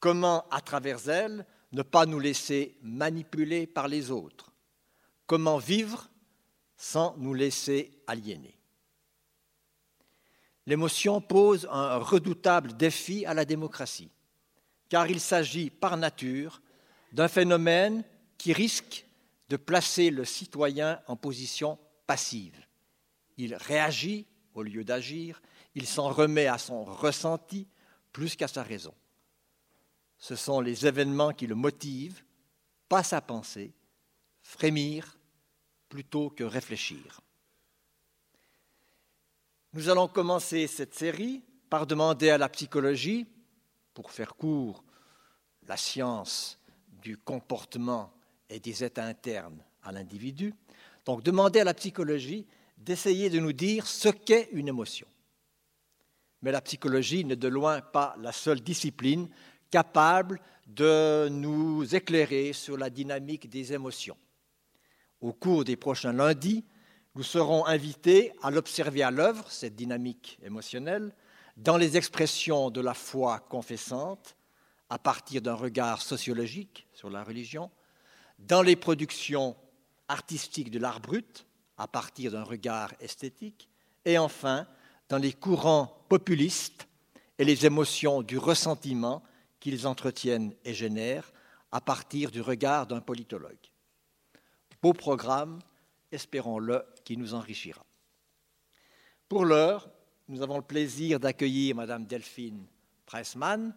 Comment, à travers elles, ne pas nous laisser manipuler par les autres? Comment vivre sans nous laisser aliéner? L'émotion pose un redoutable défi à la démocratie, car il s'agit par nature d'un phénomène qui risque de placer le citoyen en position passive. Il réagit au lieu d'agir, il s'en remet à son ressenti plus qu'à sa raison. Ce sont les événements qui le motivent, pas sa pensée, frémir plutôt que réfléchir. Nous allons commencer cette série par demander à la psychologie, pour faire court, la science du comportement et des états internes à l'individu, donc demander à la psychologie d'essayer de nous dire ce qu'est une émotion. Mais la psychologie n'est de loin pas la seule discipline capable de nous éclairer sur la dynamique des émotions. Au cours des prochains lundis, nous serons invités à l'observer à l'œuvre, cette dynamique émotionnelle, dans les expressions de la foi confessante, à partir d'un regard sociologique sur la religion, dans les productions artistiques de l'art brut, à partir d'un regard esthétique, et enfin dans les courants populistes et les émotions du ressentiment qu'ils entretiennent et génèrent à partir du regard d'un politologue. Beau programme, espérons-le, qui nous enrichira. Pour l'heure, nous avons le plaisir d'accueillir Madame Delphine Pressman,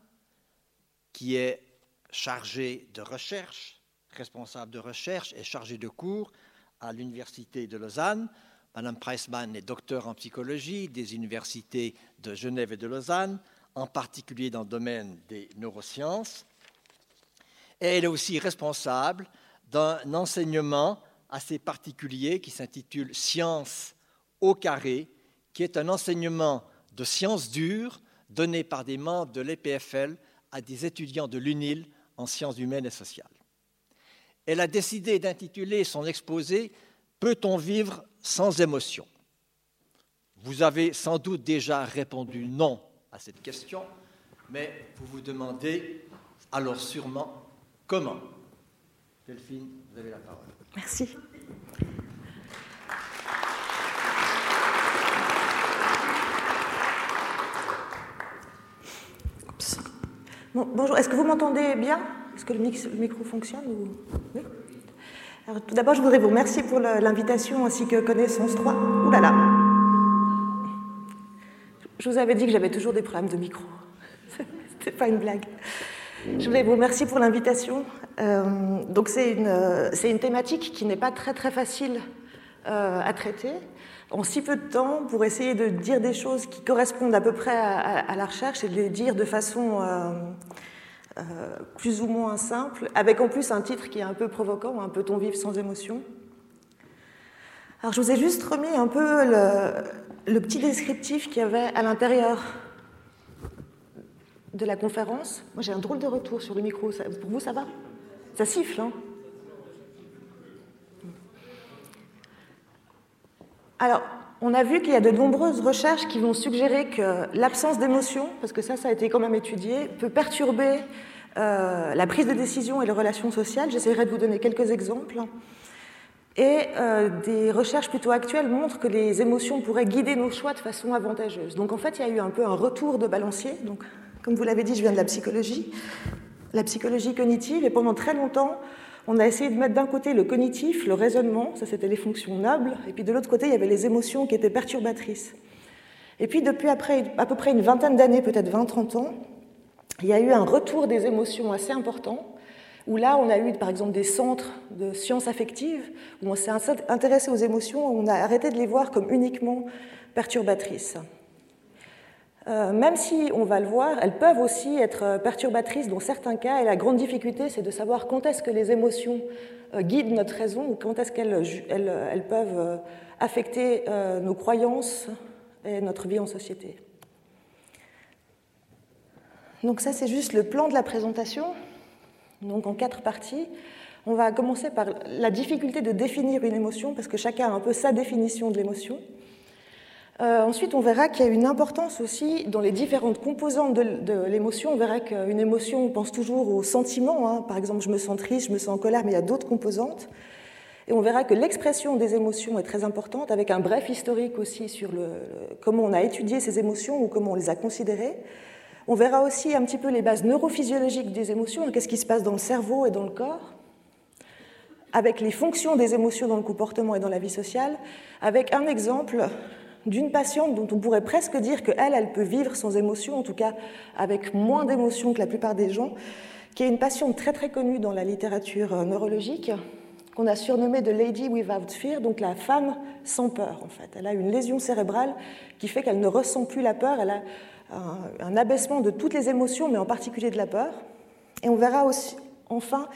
qui est chargée de recherche, responsable de recherche et chargée de cours à l'Université de Lausanne. Madame Pressman est docteur en psychologie des universités de Genève et de Lausanne, en particulier dans le domaine des neurosciences. Elle est aussi responsable d'un enseignement assez particulier qui s'intitule Science au carré, qui est un enseignement de sciences dures donné par des membres de l'EPFL à des étudiants de l'UNIL en sciences humaines et sociales. Elle a décidé d'intituler son exposé Peut-on vivre sans émotion? Vous avez sans doute déjà répondu non à cette question, mais vous vous demandez alors sûrement comment. Delphine, vous avez la parole. Merci. bonjour, est-ce que vous m'entendez bien? Est-ce que le, micro fonctionne oui Alors, Tout d'abord, je voudrais vous remercier pour l'invitation ainsi que Connaissance 3. Ouh là là Je vous avais dit que j'avais toujours des problèmes de micro. C'était pas une blague. Je voulais vous remercier pour l'invitation. Euh, donc c'est une, une, thématique qui n'est pas très très facile euh, à traiter en si peu de temps pour essayer de dire des choses qui correspondent à peu près à, la recherche et de les dire de façon euh, plus ou moins simple, avec en plus un titre qui est un peu provoquant, un peu ton vivre sans émotion. Alors je vous ai juste remis un peu le, petit descriptif qu'il y avait à l'intérieur de la conférence. Moi, j'ai un drôle de retour sur le micro. pour vous, ça va? Ça siffle, hein? Alors, on a vu qu'il y a de nombreuses recherches qui vont suggérer que l'absence d'émotion, parce que ça, ça a été quand même étudié, peut perturber euh, la prise de décision et les relations sociales. J'essaierai de vous donner quelques exemples. Et euh, des recherches plutôt actuelles montrent que les émotions pourraient guider nos choix de façon avantageuse. Donc en fait, il y a eu un peu un retour de balancier. Donc comme vous l'avez dit, je viens de la psychologie, la psychologie cognitive, et pendant très longtemps, on a essayé de mettre d'un côté le cognitif, le raisonnement, ça c'était les fonctions nobles, et puis de l'autre côté, il y avait les émotions qui étaient perturbatrices. Et puis depuis après, à peu près une vingtaine d'années, peut-être 20-30 ans, il y a eu un retour des émotions assez important, où là, on a eu par exemple des centres de sciences affectives, où on s'est intéressé aux émotions, où on a arrêté de les voir comme uniquement perturbatrices. Euh, même si, on va le voir, elles peuvent aussi être perturbatrices dans certains cas, et la grande difficulté, c'est de savoir quand est-ce que les émotions euh, guident notre raison ou quand est-ce qu'elles elles, peuvent euh, affecter nos croyances et notre vie en société. Donc ça, c'est juste le plan de la présentation, donc en quatre parties. On va commencer par la difficulté de définir une émotion, parce que chacun a un peu sa définition de l'émotion. Euh, ensuite, on verra qu'il y a une importance aussi dans les différentes composantes de, l'émotion. On verra qu'une émotion, on pense toujours au sentiment. Hein. Par exemple, je me sens triste, je me sens en colère, mais il y a d'autres composantes. Et on verra que l'expression des émotions est très importante, avec un bref historique aussi sur le, comment on a étudié ces émotions ou comment on les a considérées. On verra aussi un petit peu les bases neurophysiologiques des émotions, qu'est-ce qui se passe dans le cerveau et dans le corps, avec les fonctions des émotions dans le comportement et dans la vie sociale, avec un exemple d'une patiente dont on pourrait presque dire qu'elle, elle peut vivre sans émotion, en tout cas avec moins d'émotions que la plupart des gens, qui est une patiente très très connue dans la littérature euh, neurologique, qu'on a surnommée de Lady Without Fear, donc la femme sans peur en fait. Elle a une lésion cérébrale qui fait qu'elle ne ressent plus la peur, elle a un, abaissement de toutes les émotions, mais en particulier de la peur. Et on verra aussi, enfin,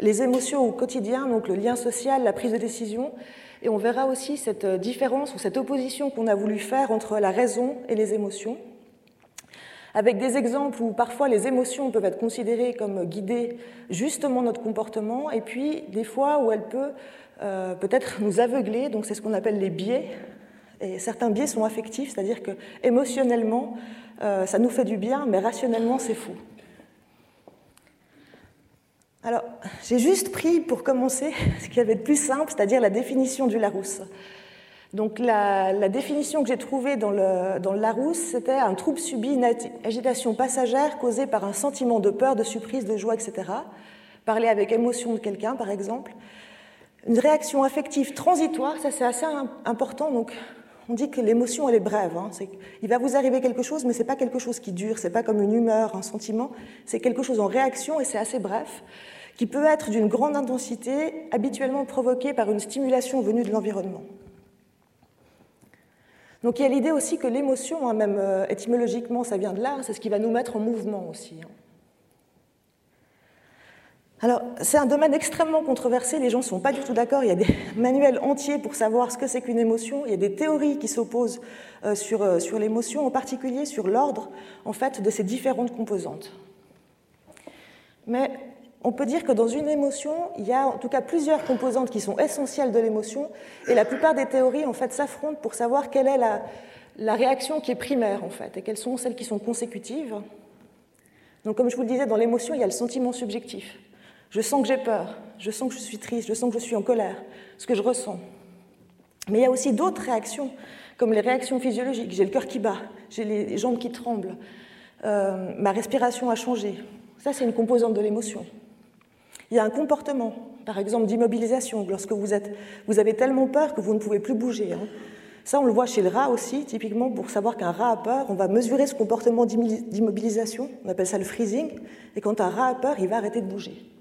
les émotions au quotidien, donc le lien social, la prise de décision, et on verra aussi cette différence ou cette opposition qu'on a voulu faire entre la raison et les émotions, avec des exemples où parfois les émotions peuvent être considérées comme guider justement notre comportement, et puis des fois où elles peuvent euh, peut-être nous aveugler, donc c'est ce qu'on appelle les biais. Et certains biais sont affectifs, c'est-à-dire que émotionnellement, euh, ça nous fait du bien, mais rationnellement, c'est fou. Alors, j'ai juste pris pour commencer ce qui avait de plus simple, c'est-à-dire la définition du Larousse. Donc, la, définition que j'ai trouvée dans le, dans le Larousse, c'était un trouble subi, une agitation passagère causée par un sentiment de peur, de surprise, de joie, etc. Parler avec émotion de quelqu'un, par exemple. Une réaction affective transitoire, ça c'est assez important. Donc, on dit que l'émotion, elle est brève. Hein. il va vous arriver quelque chose, mais ce n'est pas quelque chose qui dure, ce n'est pas comme une humeur, un sentiment, c'est quelque chose en réaction et c'est assez bref qui peut être d'une grande intensité, habituellement provoquée par une stimulation venue de l'environnement. Donc il y a l'idée aussi que l'émotion, hein, même euh, étymologiquement, ça vient de là, c'est ce qui va nous mettre en mouvement aussi. Hein. Alors, c'est un domaine extrêmement controversé, les gens ne sont pas du tout d'accord, il y a des manuels entiers pour savoir ce que c'est qu'une émotion, il y a des théories qui s'opposent euh, sur, euh, sur l'émotion, en particulier sur l'ordre en fait, de ces différentes composantes. Mais on peut dire que dans une émotion, il y a en tout cas plusieurs composantes qui sont essentielles de l'émotion, et la plupart des théories en fait s'affrontent pour savoir quelle est la, réaction qui est primaire en fait, et quelles sont celles qui sont consécutives. Donc, comme je vous le disais, dans l'émotion, il y a le sentiment subjectif. Je sens que j'ai peur, je sens que je suis triste, je sens que je suis en colère, ce que je ressens. Mais il y a aussi d'autres réactions, comme les réactions physiologiques. J'ai le cœur qui bat, j'ai les jambes qui tremblent, euh, ma respiration a changé. Ça, c'est une composante de l'émotion. Il y a un comportement, par exemple d'immobilisation, lorsque vous, êtes, vous avez tellement peur que vous ne pouvez plus bouger. Hein. Ça, on le voit chez le rat aussi, typiquement pour savoir qu'un rat a peur, on va mesurer ce comportement d'immobilisation, on appelle ça le freezing, et quand un rat a peur, il va arrêter de bouger.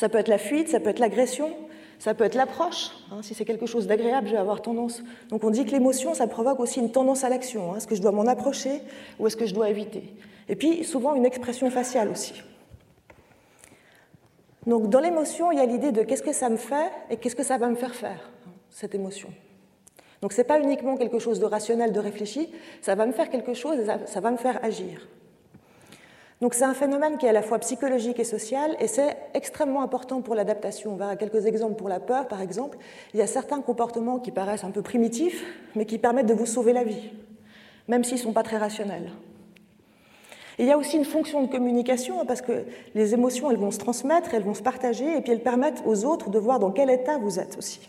Ça peut être la fuite, ça peut être l'agression, ça peut être l'approche. Hein. si c'est quelque chose d'agréable, je vais avoir tendance. Donc on dit que l'émotion, ça provoque aussi une tendance à l'action. Hein. Est-ce que je dois m'en approcher ou est-ce que je dois éviter? Et puis souvent une expression faciale aussi. Donc dans l'émotion, il y a l'idée de qu'est-ce que ça me fait et qu'est-ce que ça va me faire faire, cette émotion. Donc ce n'est pas uniquement quelque chose de rationnel, de réfléchi, ça va me faire quelque chose et ça, va me faire agir. Donc c'est un phénomène qui est à la fois psychologique et social et c'est extrêmement important pour l'adaptation. On verra quelques exemples pour la peur, par exemple. Il y a certains comportements qui paraissent un peu primitifs, mais qui permettent de vous sauver la vie, même s'ils ne sont pas très rationnels il y a aussi une fonction de communication, hein, parce que les émotions, elles vont se transmettre, elles vont se partager, et puis elles permettent aux autres de voir dans quel état vous êtes aussi.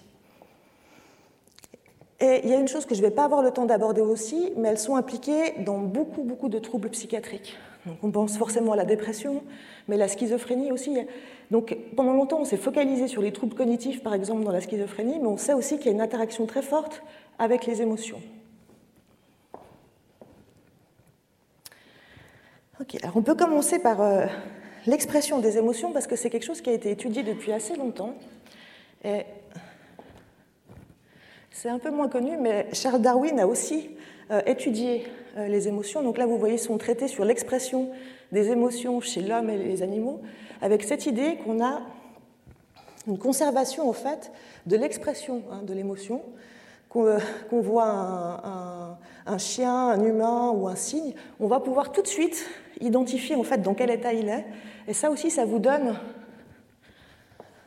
Et il y a une chose que je ne vais pas avoir le temps d'aborder aussi, mais elles sont impliquées dans beaucoup, beaucoup de troubles psychiatriques. Donc on pense forcément à la dépression, mais la schizophrénie aussi. Donc pendant longtemps, on s'est focalisé sur les troubles cognitifs, par exemple, dans la schizophrénie, mais on sait aussi qu'il y a une interaction très forte avec les émotions. alors on peut commencer par euh, l'expression des émotions parce que c'est quelque chose qui a été étudié depuis assez longtemps. Et c'est un peu moins connu, mais Charles Darwin a aussi euh, étudié les émotions. Donc là, vous voyez son traité sur l'expression des émotions chez l'homme et les animaux, avec cette idée qu'on a une conservation en fait de l'expression hein, de l'émotion qu'on voit un, chien, un humain ou un cygne, on va pouvoir tout de suite identifier en fait dans quel état il est. Et ça aussi, ça vous donne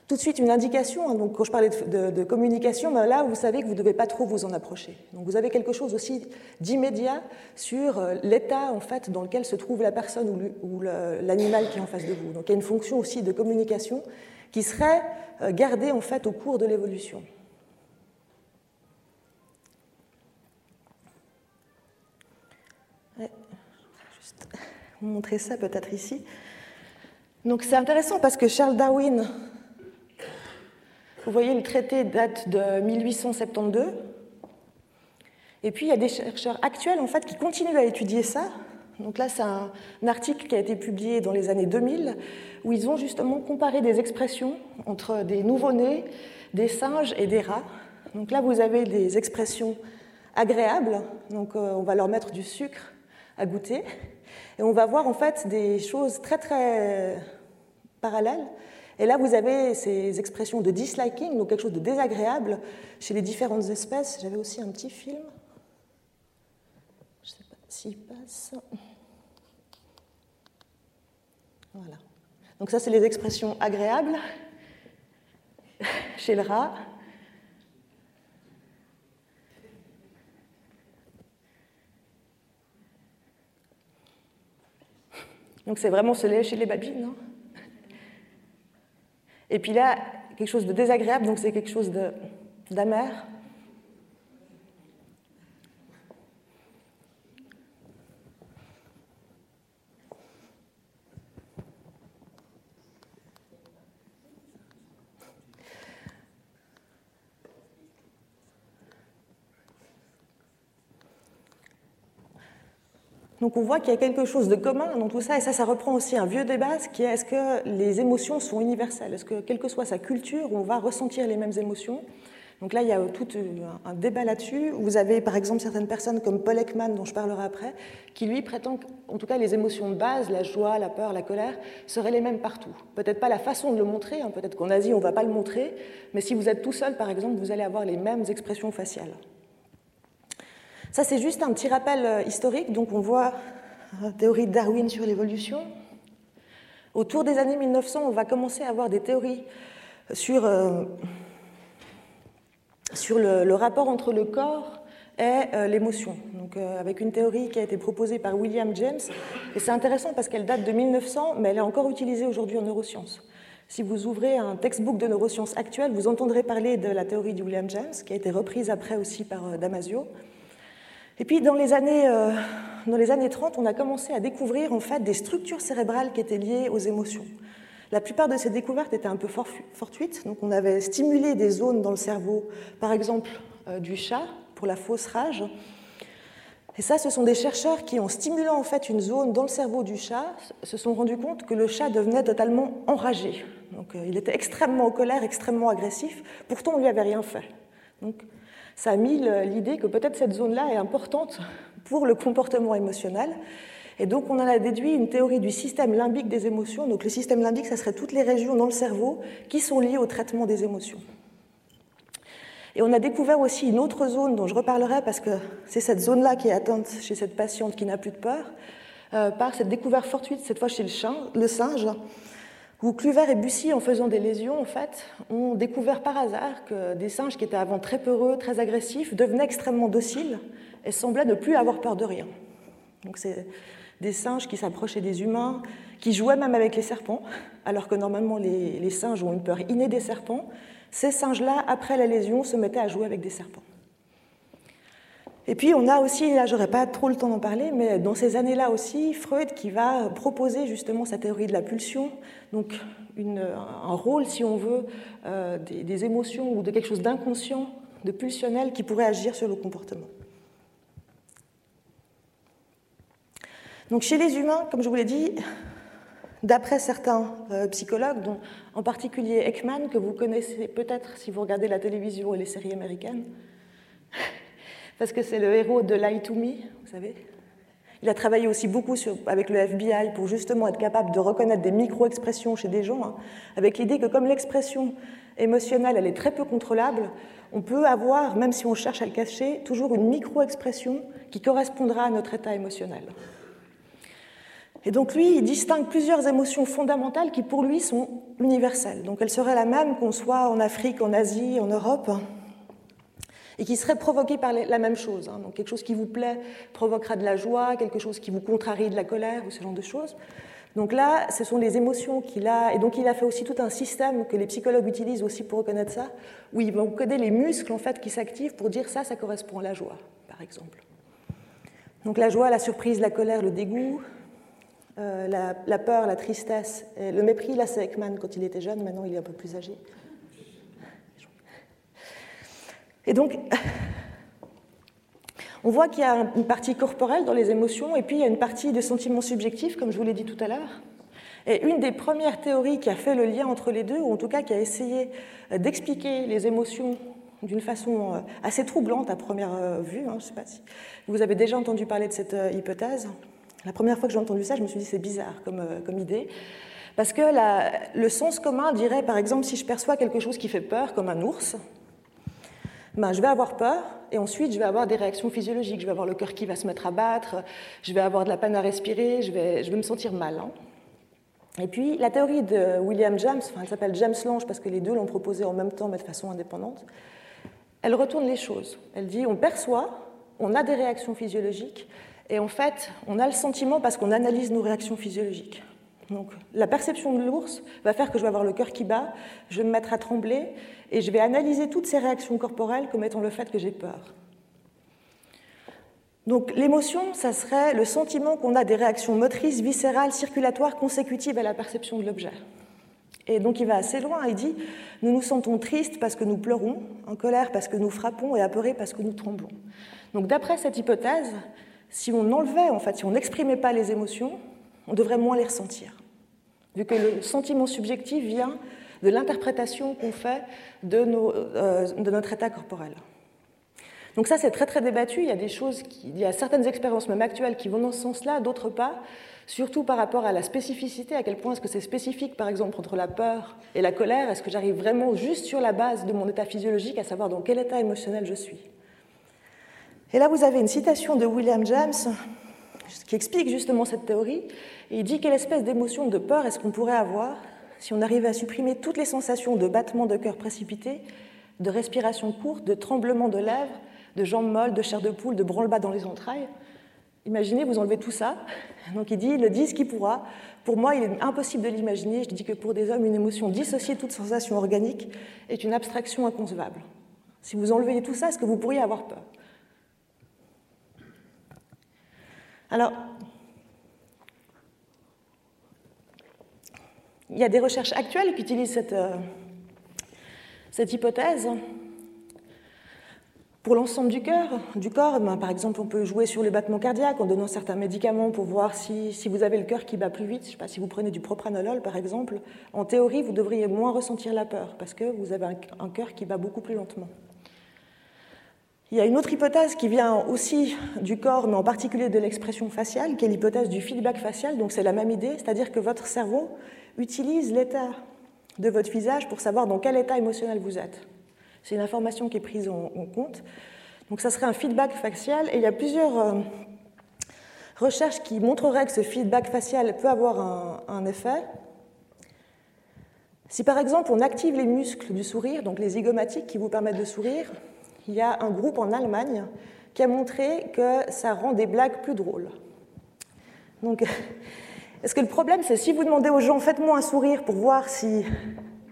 Tout de suite, une indication. Hein, donc, quand je parlais de, communication, ben là, vous savez que vous ne devez pas trop vous en approcher. Donc, vous avez quelque chose aussi d'immédiat sur euh, l'état en fait dans lequel se trouve la personne ou l'animal qui est en face de vous. Donc, il y a une fonction aussi de communication qui serait euh, gardée en fait au cours de l'évolution. juste vous montrer ça peut-être ici. Donc, c'est intéressant parce que Charles Darwin vous voyez, le traité date de 1872. Et puis, il y a des chercheurs actuels en fait, qui continuent à étudier ça. Donc là, c'est un, article qui a été publié dans les années 2000, où ils ont justement comparé des expressions entre des nouveau-nés, des singes et des rats. Donc là, vous avez des expressions agréables, donc euh, on va leur mettre du sucre à goûter, et on va voir en fait des choses très très parallèles et là, vous avez ces expressions de disliking, donc quelque chose de désagréable chez les différentes espèces. J'avais aussi un petit film. Je ne sais pas s'il passe. Voilà. Donc ça, c'est les expressions agréables chez le rat. Donc c'est vraiment chez les babines. non et puis là, quelque chose de désagréable, donc c'est quelque chose d'amer. Donc on voit qu'il y a quelque chose de commun dans tout ça, et ça, ça reprend aussi un vieux débat, qui est est-ce que les émotions sont universelles? Est-ce que, quelle que soit sa culture, on va ressentir les mêmes émotions? Donc là, il y a tout un débat là-dessus. Vous avez par exemple certaines personnes comme Paul Ekman, dont je parlerai après, qui lui prétend qu'en tout cas les émotions de base, la joie, la peur, la colère, seraient les mêmes partout. Peut-être pas la façon de le montrer, hein. peut-être qu'en Asie on ne va pas le montrer, mais si vous êtes tout seul par exemple, vous allez avoir les mêmes expressions faciales. Ça, c'est juste un petit rappel euh, historique. Donc, on voit la théorie de Darwin sur l'évolution. Autour des années 1900, on va commencer à avoir des théories sur, euh, sur le, rapport entre le corps et euh, l'émotion. Avec une théorie qui a été proposée par William James. Et c'est intéressant parce qu'elle date de 1900, mais elle est encore utilisée aujourd'hui en neurosciences. Si vous ouvrez un textbook de neurosciences actuel, vous entendrez parler de la théorie de William James, qui a été reprise après aussi par Damasio. Et puis dans les, années, euh, dans les années 30, on a commencé à découvrir en fait des structures cérébrales qui étaient liées aux émotions. La plupart de ces découvertes étaient un peu fortuites, donc on avait stimulé des zones dans le cerveau, par exemple euh, du chat pour la fausse rage. Et ça, ce sont des chercheurs qui, en stimulant en fait une zone dans le cerveau du chat, se sont rendus compte que le chat devenait totalement enragé. Donc, euh, il était extrêmement en colère, extrêmement agressif. Pourtant, on lui avait rien fait. Ça a mis l'idée que peut-être cette zone-là est importante pour le comportement émotionnel. Et donc on en a déduit une théorie du système limbique des émotions. Donc le système limbique, ça serait toutes les régions dans le cerveau qui sont liées au traitement des émotions. Et on a découvert aussi une autre zone dont je reparlerai parce que c'est cette zone-là qui est atteinte chez cette patiente qui n'a plus de peur, euh, par cette découverte fortuite, cette fois chez le, chien, le singe, où Cluver et Bussy, en faisant des lésions, en fait, ont découvert par hasard que des singes qui étaient avant très peureux, très agressifs, devenaient extrêmement dociles et semblaient ne plus avoir peur de rien. Donc c'est des singes qui s'approchaient des humains, qui jouaient même avec les serpents, alors que normalement les, les singes ont une peur innée des serpents. Ces singes-là, après la lésion, se mettaient à jouer avec des serpents. Et puis on a aussi, là j'aurais pas trop le temps d'en parler, mais dans ces années-là aussi, Freud qui va proposer justement sa théorie de la pulsion, donc un rôle, si on veut, euh, des, émotions ou de quelque chose d'inconscient, de pulsionnel qui pourrait agir sur le comportement. Donc chez les humains, comme je vous l'ai dit, d'après certains euh, psychologues, dont en particulier Ekman, que vous connaissez peut-être si vous regardez la télévision et les séries américaines, parce que c'est le héros de Lie to Me, vous savez. Il a travaillé aussi beaucoup avec le FBI pour justement être capable de reconnaître des micro-expressions chez des gens, hein, avec l'idée que comme l'expression émotionnelle, elle est très peu contrôlable, on peut avoir, même si on cherche à le cacher, toujours une micro-expression qui correspondra à notre état émotionnel. Et donc lui, il distingue plusieurs émotions fondamentales qui pour lui sont universelles. Donc elles seraient la même qu'on soit en Afrique, en Asie, en Europe, et qui seraient provoquées par la même chose. Hein. Donc quelque chose qui vous plaît provoquera de la joie, quelque chose qui vous contrarie de la colère ou ce genre de choses. Donc là, ce sont les émotions qu'il a, et donc il a fait aussi tout un système que les psychologues utilisent aussi pour reconnaître ça, où ils vont coder les muscles en fait qui s'activent pour dire ça, ça correspond à la joie, par exemple. Donc la joie, la surprise, la colère, le dégoût, euh, la, peur, la tristesse, le mépris, là c'est Ekman quand il était jeune, maintenant il est un peu plus âgé. Et donc, on voit qu'il y a une partie corporelle dans les émotions et puis il y a une partie de sentiments subjectifs, comme je vous l'ai dit tout à l'heure. Et une des premières théories qui a fait le lien entre les deux, ou en tout cas qui a essayé euh, d'expliquer les émotions d'une façon euh, assez troublante à première euh, vue, hein, je ne sais pas si vous avez déjà entendu parler de cette hypothèse. La première fois que j'ai entendu ça, je me suis dit c'est bizarre comme, comme idée. Parce que le sens commun dirait, par exemple, si je perçois quelque chose qui fait peur, comme un ours, ben, je vais avoir peur et ensuite je vais avoir des réactions physiologiques. Je vais avoir le cœur qui va se mettre à battre, je vais avoir de la peine à respirer, je vais, me sentir mal. Hein. Et puis la théorie de William James, elle s'appelle James Lange parce que les deux l'ont proposée en même temps mais de façon indépendante, elle retourne les choses. Elle dit on perçoit, on a des réactions physiologiques et en fait on a le sentiment parce qu'on analyse nos réactions physiologiques. Donc la perception de l'ours va faire que je vais avoir le cœur qui bat, je vais me mettre à trembler et je vais analyser toutes ces réactions corporelles comme étant le fait que j'ai peur. Donc l'émotion, ça serait le sentiment qu'on a des réactions motrices, viscérales, circulatoires consécutives à la perception de l'objet. Et donc il va assez loin, il dit, nous nous sentons tristes parce que nous pleurons, en colère parce que nous frappons et apeurés parce que nous tremblons. Donc d'après cette hypothèse, si on enlevait, en fait, si on n'exprimait pas les émotions, on devrait moins les ressentir, vu que le sentiment subjectif vient de l'interprétation qu'on fait de, euh, notre état corporel. Donc ça, c'est très très débattu. Il y a des choses, il y a certaines expériences même actuelles qui vont dans ce sens-là, d'autres pas, surtout par rapport à la spécificité, à quel point est-ce que c'est spécifique, par exemple, entre la peur et la colère. Est-ce que j'arrive vraiment juste sur la base de mon état physiologique, à savoir dans quel état émotionnel je suis? Et là, vous avez une citation de William James qui explique justement cette théorie. Et il dit quelle espèce d'émotion de peur est-ce qu'on pourrait avoir si on arrivait à supprimer toutes les sensations de battement de cœur précipité, de respiration courte, de tremblement de lèvres, de jambes molles, de chair de poule, de branle-bas dans les entrailles? Imaginez, vous enlevez tout ça. Donc il dit, il le dit ce qu'il pourra. Pour moi, il est impossible de l'imaginer. Je dis que pour des hommes, une émotion dissociée de toute sensation organique est une abstraction inconcevable. Si vous enlevez tout ça, est-ce que vous pourriez avoir peur? Alors, il y a des recherches actuelles qui utilisent cette, euh, hypothèse. Pour l'ensemble du cœur, du corps, ben, par exemple, on peut jouer sur les battements cardiaques en donnant certains médicaments pour voir si, si vous avez le cœur qui bat plus vite. Je sais pas, si vous prenez du propranolol, par exemple, en théorie, vous devriez moins ressentir la peur parce que vous avez un cœur qui bat beaucoup plus lentement. Il y a une autre hypothèse qui vient aussi du corps, mais en particulier de l'expression faciale, qui est l'hypothèse du feedback facial. Donc c'est la même idée, c'est-à-dire que votre cerveau utilise l'état de votre visage pour savoir dans quel état émotionnel vous êtes. C'est une information qui est prise en, compte. Donc ça serait un feedback facial, et il y a plusieurs euh, recherches qui montreraient que ce feedback facial peut avoir un, un effet. Si par exemple on active les muscles du sourire, donc les zygomatiques qui vous permettent de sourire, il y a un groupe en Allemagne qui a montré que ça rend des blagues plus drôles. Donc, est-ce que le problème, c'est si vous demandez aux gens, faites-moi un sourire pour voir s'ils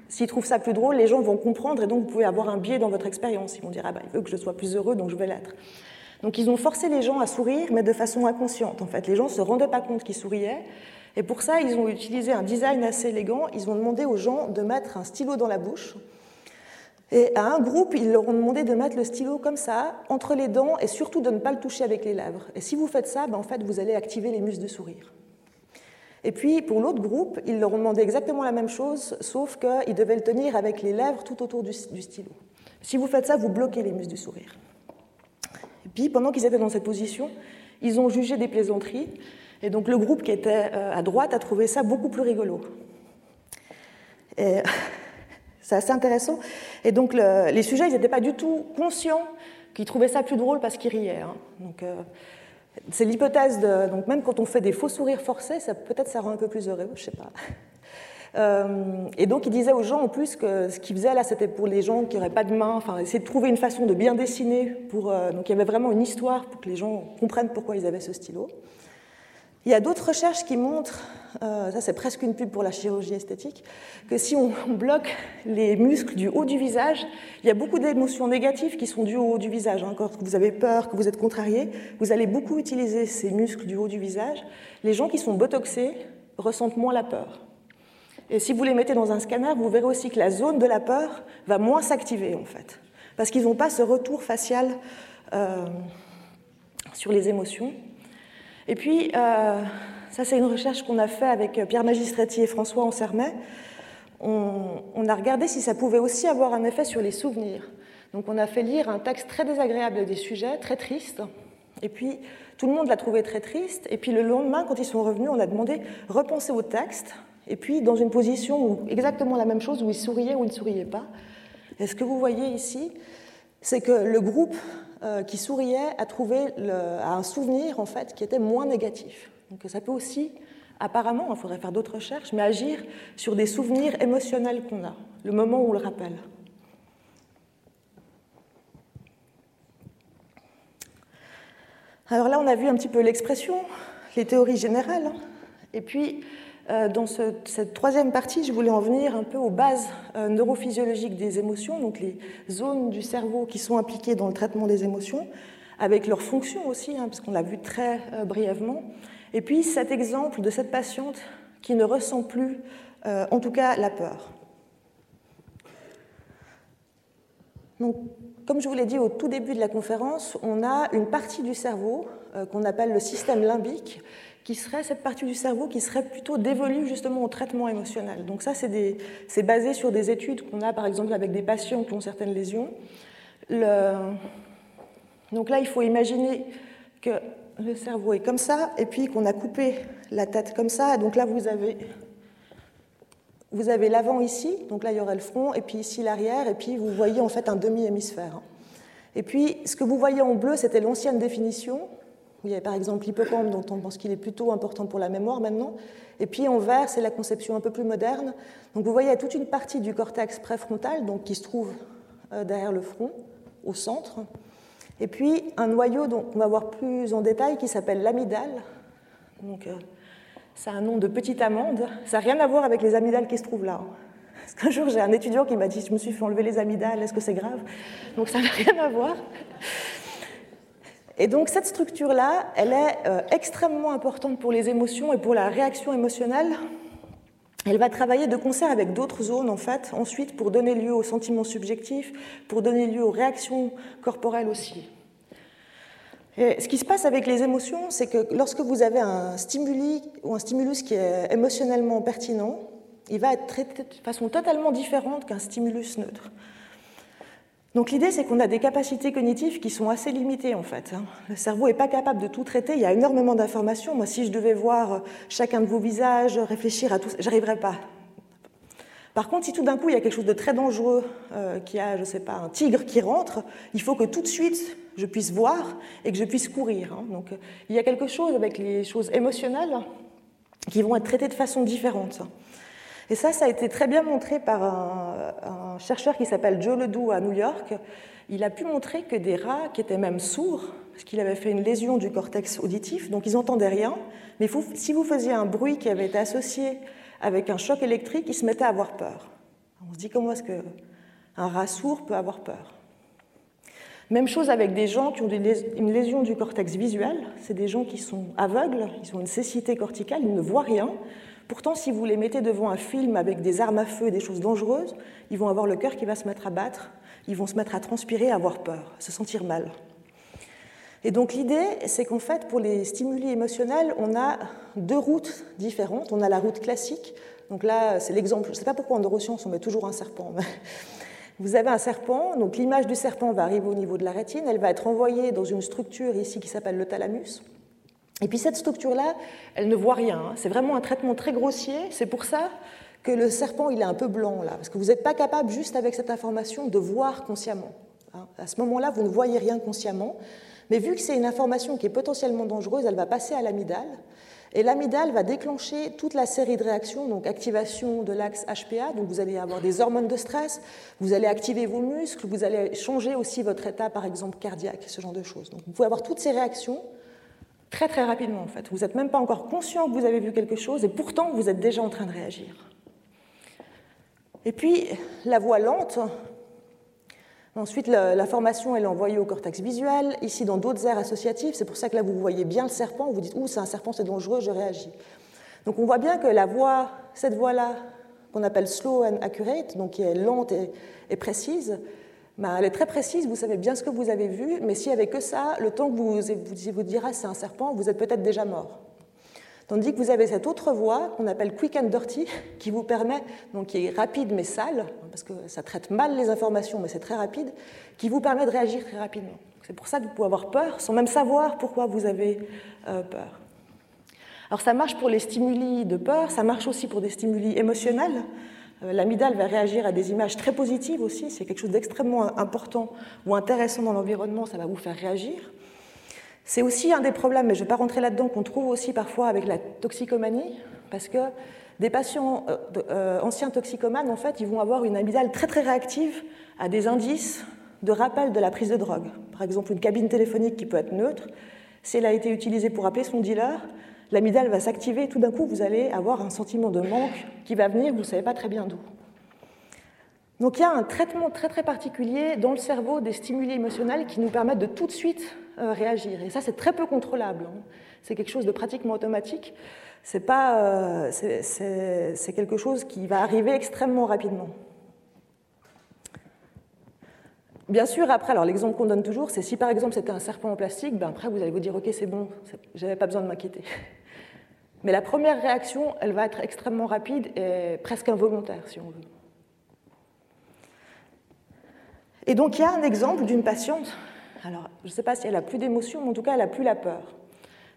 si, trouvent ça plus drôle, les gens vont comprendre et donc vous pouvez avoir un biais dans votre expérience. Ils vont dire, ah bah, il veut que je sois plus heureux, donc je vais l'être. Donc ils ont forcé les gens à sourire, mais de façon inconsciente. En fait, les gens ne se rendaient pas compte qu'ils souriaient. Et pour ça, ils ont utilisé un design assez élégant. Ils ont demandé aux gens de mettre un stylo dans la bouche et à un groupe, ils leur ont demandé de mettre le stylo comme ça, entre les dents, et surtout de ne pas le toucher avec les lèvres. Et si vous faites ça, ben en fait, vous allez activer les muscles de sourire. Et puis, pour l'autre groupe, ils leur ont demandé exactement la même chose, sauf qu'ils devaient le tenir avec les lèvres tout autour du, stylo. Si vous faites ça, vous bloquez les muscles du sourire. Et puis, pendant qu'ils étaient dans cette position, ils ont jugé des plaisanteries. Et donc, le groupe qui était euh, à droite a trouvé ça beaucoup plus rigolo. Et c'est assez intéressant. Et donc, les sujets, ils n'étaient pas du tout conscients qu'ils trouvaient ça plus drôle parce qu'ils riaient. Hein. Donc, euh, C'est l'hypothèse de. Donc, même quand on fait des faux sourires forcés, ça, peut-être ça rend un peu plus heureux, je ne sais pas. Euh, et donc, il disait aux gens en plus que ce qu'il faisait là, c'était pour les gens qui n'auraient pas de main, enfin, essayer de trouver une façon de bien dessiner. Pour, euh, donc, il y avait vraiment une histoire pour que les gens comprennent pourquoi ils avaient ce stylo. Il y a d'autres recherches qui montrent, euh, ça c'est presque une pub pour la chirurgie esthétique, que si on, bloque les muscles du haut du visage, il y a beaucoup d'émotions négatives qui sont dues au haut du visage. Hein. Quand vous avez peur, que vous êtes contrarié, vous allez beaucoup utiliser ces muscles du haut du visage. Les gens qui sont botoxés ressentent moins la peur. Et si vous les mettez dans un scanner, vous verrez aussi que la zone de la peur va moins s'activer en fait, parce qu'ils n'ont pas ce retour facial euh, sur les émotions. Et puis, euh, ça c'est une recherche qu'on a fait avec Pierre Magistretti et François Ansermet. On, on a regardé si ça pouvait aussi avoir un effet sur les souvenirs. Donc on a fait lire un texte très désagréable des sujets, très triste. Et puis tout le monde l'a trouvé très triste. Et puis le lendemain, quand ils sont revenus, on a demandé repenser au texte. Et puis dans une position où exactement la même chose, où ils souriaient ou ils ne souriaient pas. Et ce que vous voyez ici, c'est que le groupe euh, qui souriait a trouvé un souvenir en fait qui était moins négatif. Donc ça peut aussi, apparemment, il faudrait faire d'autres recherches, mais agir sur des souvenirs émotionnels qu'on a, le moment où on le rappelle. Alors là, on a vu un petit peu l'expression, les théories générales, hein. et puis euh, dans cette troisième partie, je voulais en venir un peu aux bases euh, neurophysiologiques des émotions, donc les zones du cerveau qui sont impliquées dans le traitement des émotions, avec leurs fonctions aussi, hein, puisqu'on l'a vu très euh, brièvement. Et puis cet exemple de cette patiente qui ne ressent plus, en tout cas, la peur. Donc, comme je vous l'ai dit au tout début de la conférence, on a une partie du cerveau qu'on appelle le système limbique qui serait cette partie du cerveau qui serait plutôt dévolue justement au traitement émotionnel. Donc ça, c'est basé sur des études qu'on a par exemple avec des patients qui ont certaines lésions. Donc là, il faut imaginer que le cerveau est comme ça, et puis qu'on a coupé la tête comme ça. Donc là, vous avez, vous avez l'avant ici, donc là, il y aurait le front, et puis ici l'arrière, et puis vous voyez en fait un demi-hémisphère. Et puis, ce que vous voyez en bleu, c'était l'ancienne définition, il y a par exemple l'hippocampe, dont on pense qu'il est plutôt important pour la mémoire maintenant. Et puis en vert, c'est la conception un peu plus moderne. Donc vous voyez, toute une partie du cortex préfrontal donc, qui se trouve euh, derrière le front, au centre. Et puis un noyau dont on va voir plus en détail qui s'appelle l'amygdale. Donc euh, ça a un nom de petite amande. Ça n'a rien à voir avec les amygdales qui se trouvent là. Parce qu'un jour, j'ai un étudiant qui m'a dit Je me suis fait enlever les amygdales, est-ce que c'est grave? Donc ça n'a rien à voir. Et donc cette structure-là, elle est euh, extrêmement importante pour les émotions et pour la réaction émotionnelle. Elle va travailler de concert avec d'autres zones, en fait, ensuite pour donner lieu aux sentiments subjectifs, pour donner lieu aux réactions corporelles aussi. Et ce qui se passe avec les émotions, c'est que lorsque vous avez un stimuli ou un stimulus qui est émotionnellement pertinent, il va être traité de façon totalement différente qu'un stimulus neutre. Donc l'idée, c'est qu'on a des capacités cognitives qui sont assez limitées en fait. Hein. Le cerveau n'est pas capable de tout traiter, il y a énormément d'informations. Moi, si je devais voir chacun de vos visages, réfléchir à tout, j'arriverais pas. Par contre, si tout d'un coup il y a quelque chose de très dangereux, euh, qui a, je sais pas, un tigre qui rentre, il faut que tout de suite je puisse voir et que je puisse courir. Hein. Donc il y a quelque chose avec les choses émotionnelles qui vont être traitées de façon différente. Et ça, ça a été très bien montré par un, chercheur qui s'appelle Joe Ledoux à New York. Il a pu montrer que des rats qui étaient même sourds, parce qu'il avait fait une lésion du cortex auditif, donc ils n'entendaient rien, mais si vous faisiez un bruit qui avait été associé avec un choc électrique, ils se mettaient à avoir peur. On se dit comment est-ce qu'un rat sourd peut avoir peur? Même chose avec des gens qui ont une lésion du cortex visuel. C'est des gens qui sont aveugles, ils ont une cécité corticale, ils ne voient rien. Pourtant, si vous les mettez devant un film avec des armes à feu et des choses dangereuses, ils vont avoir le cœur qui va se mettre à battre, ils vont se mettre à transpirer, à avoir peur, à se sentir mal. Et donc l'idée, c'est qu'en fait, pour les stimuli émotionnels, on a deux routes différentes. On a la route classique. Donc là, c'est l'exemple. Je ne sais pas pourquoi en neurosciences on met toujours un serpent. Vous avez un serpent, donc l'image du serpent va arriver au niveau de la rétine, elle va être envoyée dans une structure ici qui s'appelle le thalamus. Et puis cette structure-là, elle ne voit rien. Hein. C'est vraiment un traitement très grossier. C'est pour ça que le serpent, il est un peu blanc là, parce que vous n'êtes pas capable, juste avec cette information, de voir consciemment. Hein. À ce moment-là, vous ne voyez rien consciemment. Mais vu que c'est une information qui est potentiellement dangereuse, elle va passer à l'amygdale. Et l'amygdale va déclencher toute la série de réactions, donc activation de l'axe HPA, donc vous allez avoir des hormones de stress, vous allez activer vos muscles, vous allez changer aussi votre état, par exemple, cardiaque, ce genre de choses. Donc vous pouvez avoir toutes ces réactions très très rapidement en fait. Vous n'êtes même pas encore conscient que vous avez vu quelque chose et pourtant vous êtes déjà en train de réagir. Et puis la voie lente, Ensuite, l'information est envoyée au cortex visuel, ici dans d'autres aires associatives. C'est pour ça que là, vous voyez bien le serpent. Vous dites, ouh, c'est un serpent, c'est dangereux, je réagis. Donc on voit bien que la voie, cette voie-là, qu'on appelle slow and accurate, donc qui est lente et, précise, ben, elle est très précise, vous savez bien ce que vous avez vu, mais s'il n'y avait que ça, le temps que vous vous, vous direz c'est un serpent, vous êtes peut-être déjà mort. Tandis que vous avez cette autre voie qu'on appelle quick and dirty, qui vous permet, donc qui est rapide mais sale, parce que ça traite mal les informations, mais c'est très rapide, qui vous permet de réagir très rapidement. C'est pour ça que vous pouvez avoir peur sans même savoir pourquoi vous avez euh, peur. Alors ça marche pour les stimuli de peur, ça marche aussi pour des stimuli émotionnels. Euh, l'amygdale va réagir à des images très positives aussi, c'est quelque chose d'extrêmement important ou intéressant dans l'environnement, ça va vous faire réagir. C'est aussi un des problèmes, mais je ne vais pas rentrer là-dedans, qu'on trouve aussi parfois avec la toxicomanie, parce que des patients euh, euh, anciens toxicomanes, en fait, ils vont avoir une amygdale très très réactive à des indices de rappel de la prise de drogue. Par exemple, une cabine téléphonique qui peut être neutre, si elle a été utilisée pour appeler son dealer, l'amygdale va s'activer tout d'un coup, vous allez avoir un sentiment de manque qui va venir, vous ne savez pas très bien d'où. Donc il y a un traitement très très particulier dans le cerveau des stimuli émotionnels qui nous permettent de tout de suite euh, réagir. Et ça, c'est très peu contrôlable. Hein. C'est quelque chose de pratiquement automatique. Euh, c'est quelque chose qui va arriver extrêmement rapidement. Bien sûr, après, alors l'exemple qu'on donne toujours, c'est si par exemple c'était un serpent en plastique, ben après vous allez vous dire ok c'est bon, j'avais pas besoin de m'inquiéter. Mais la première réaction, elle va être extrêmement rapide et presque involontaire si on veut. Et donc il y a un exemple d'une patiente, alors je ne sais pas si elle a plus d'émotion, mais en tout cas elle a plus la peur.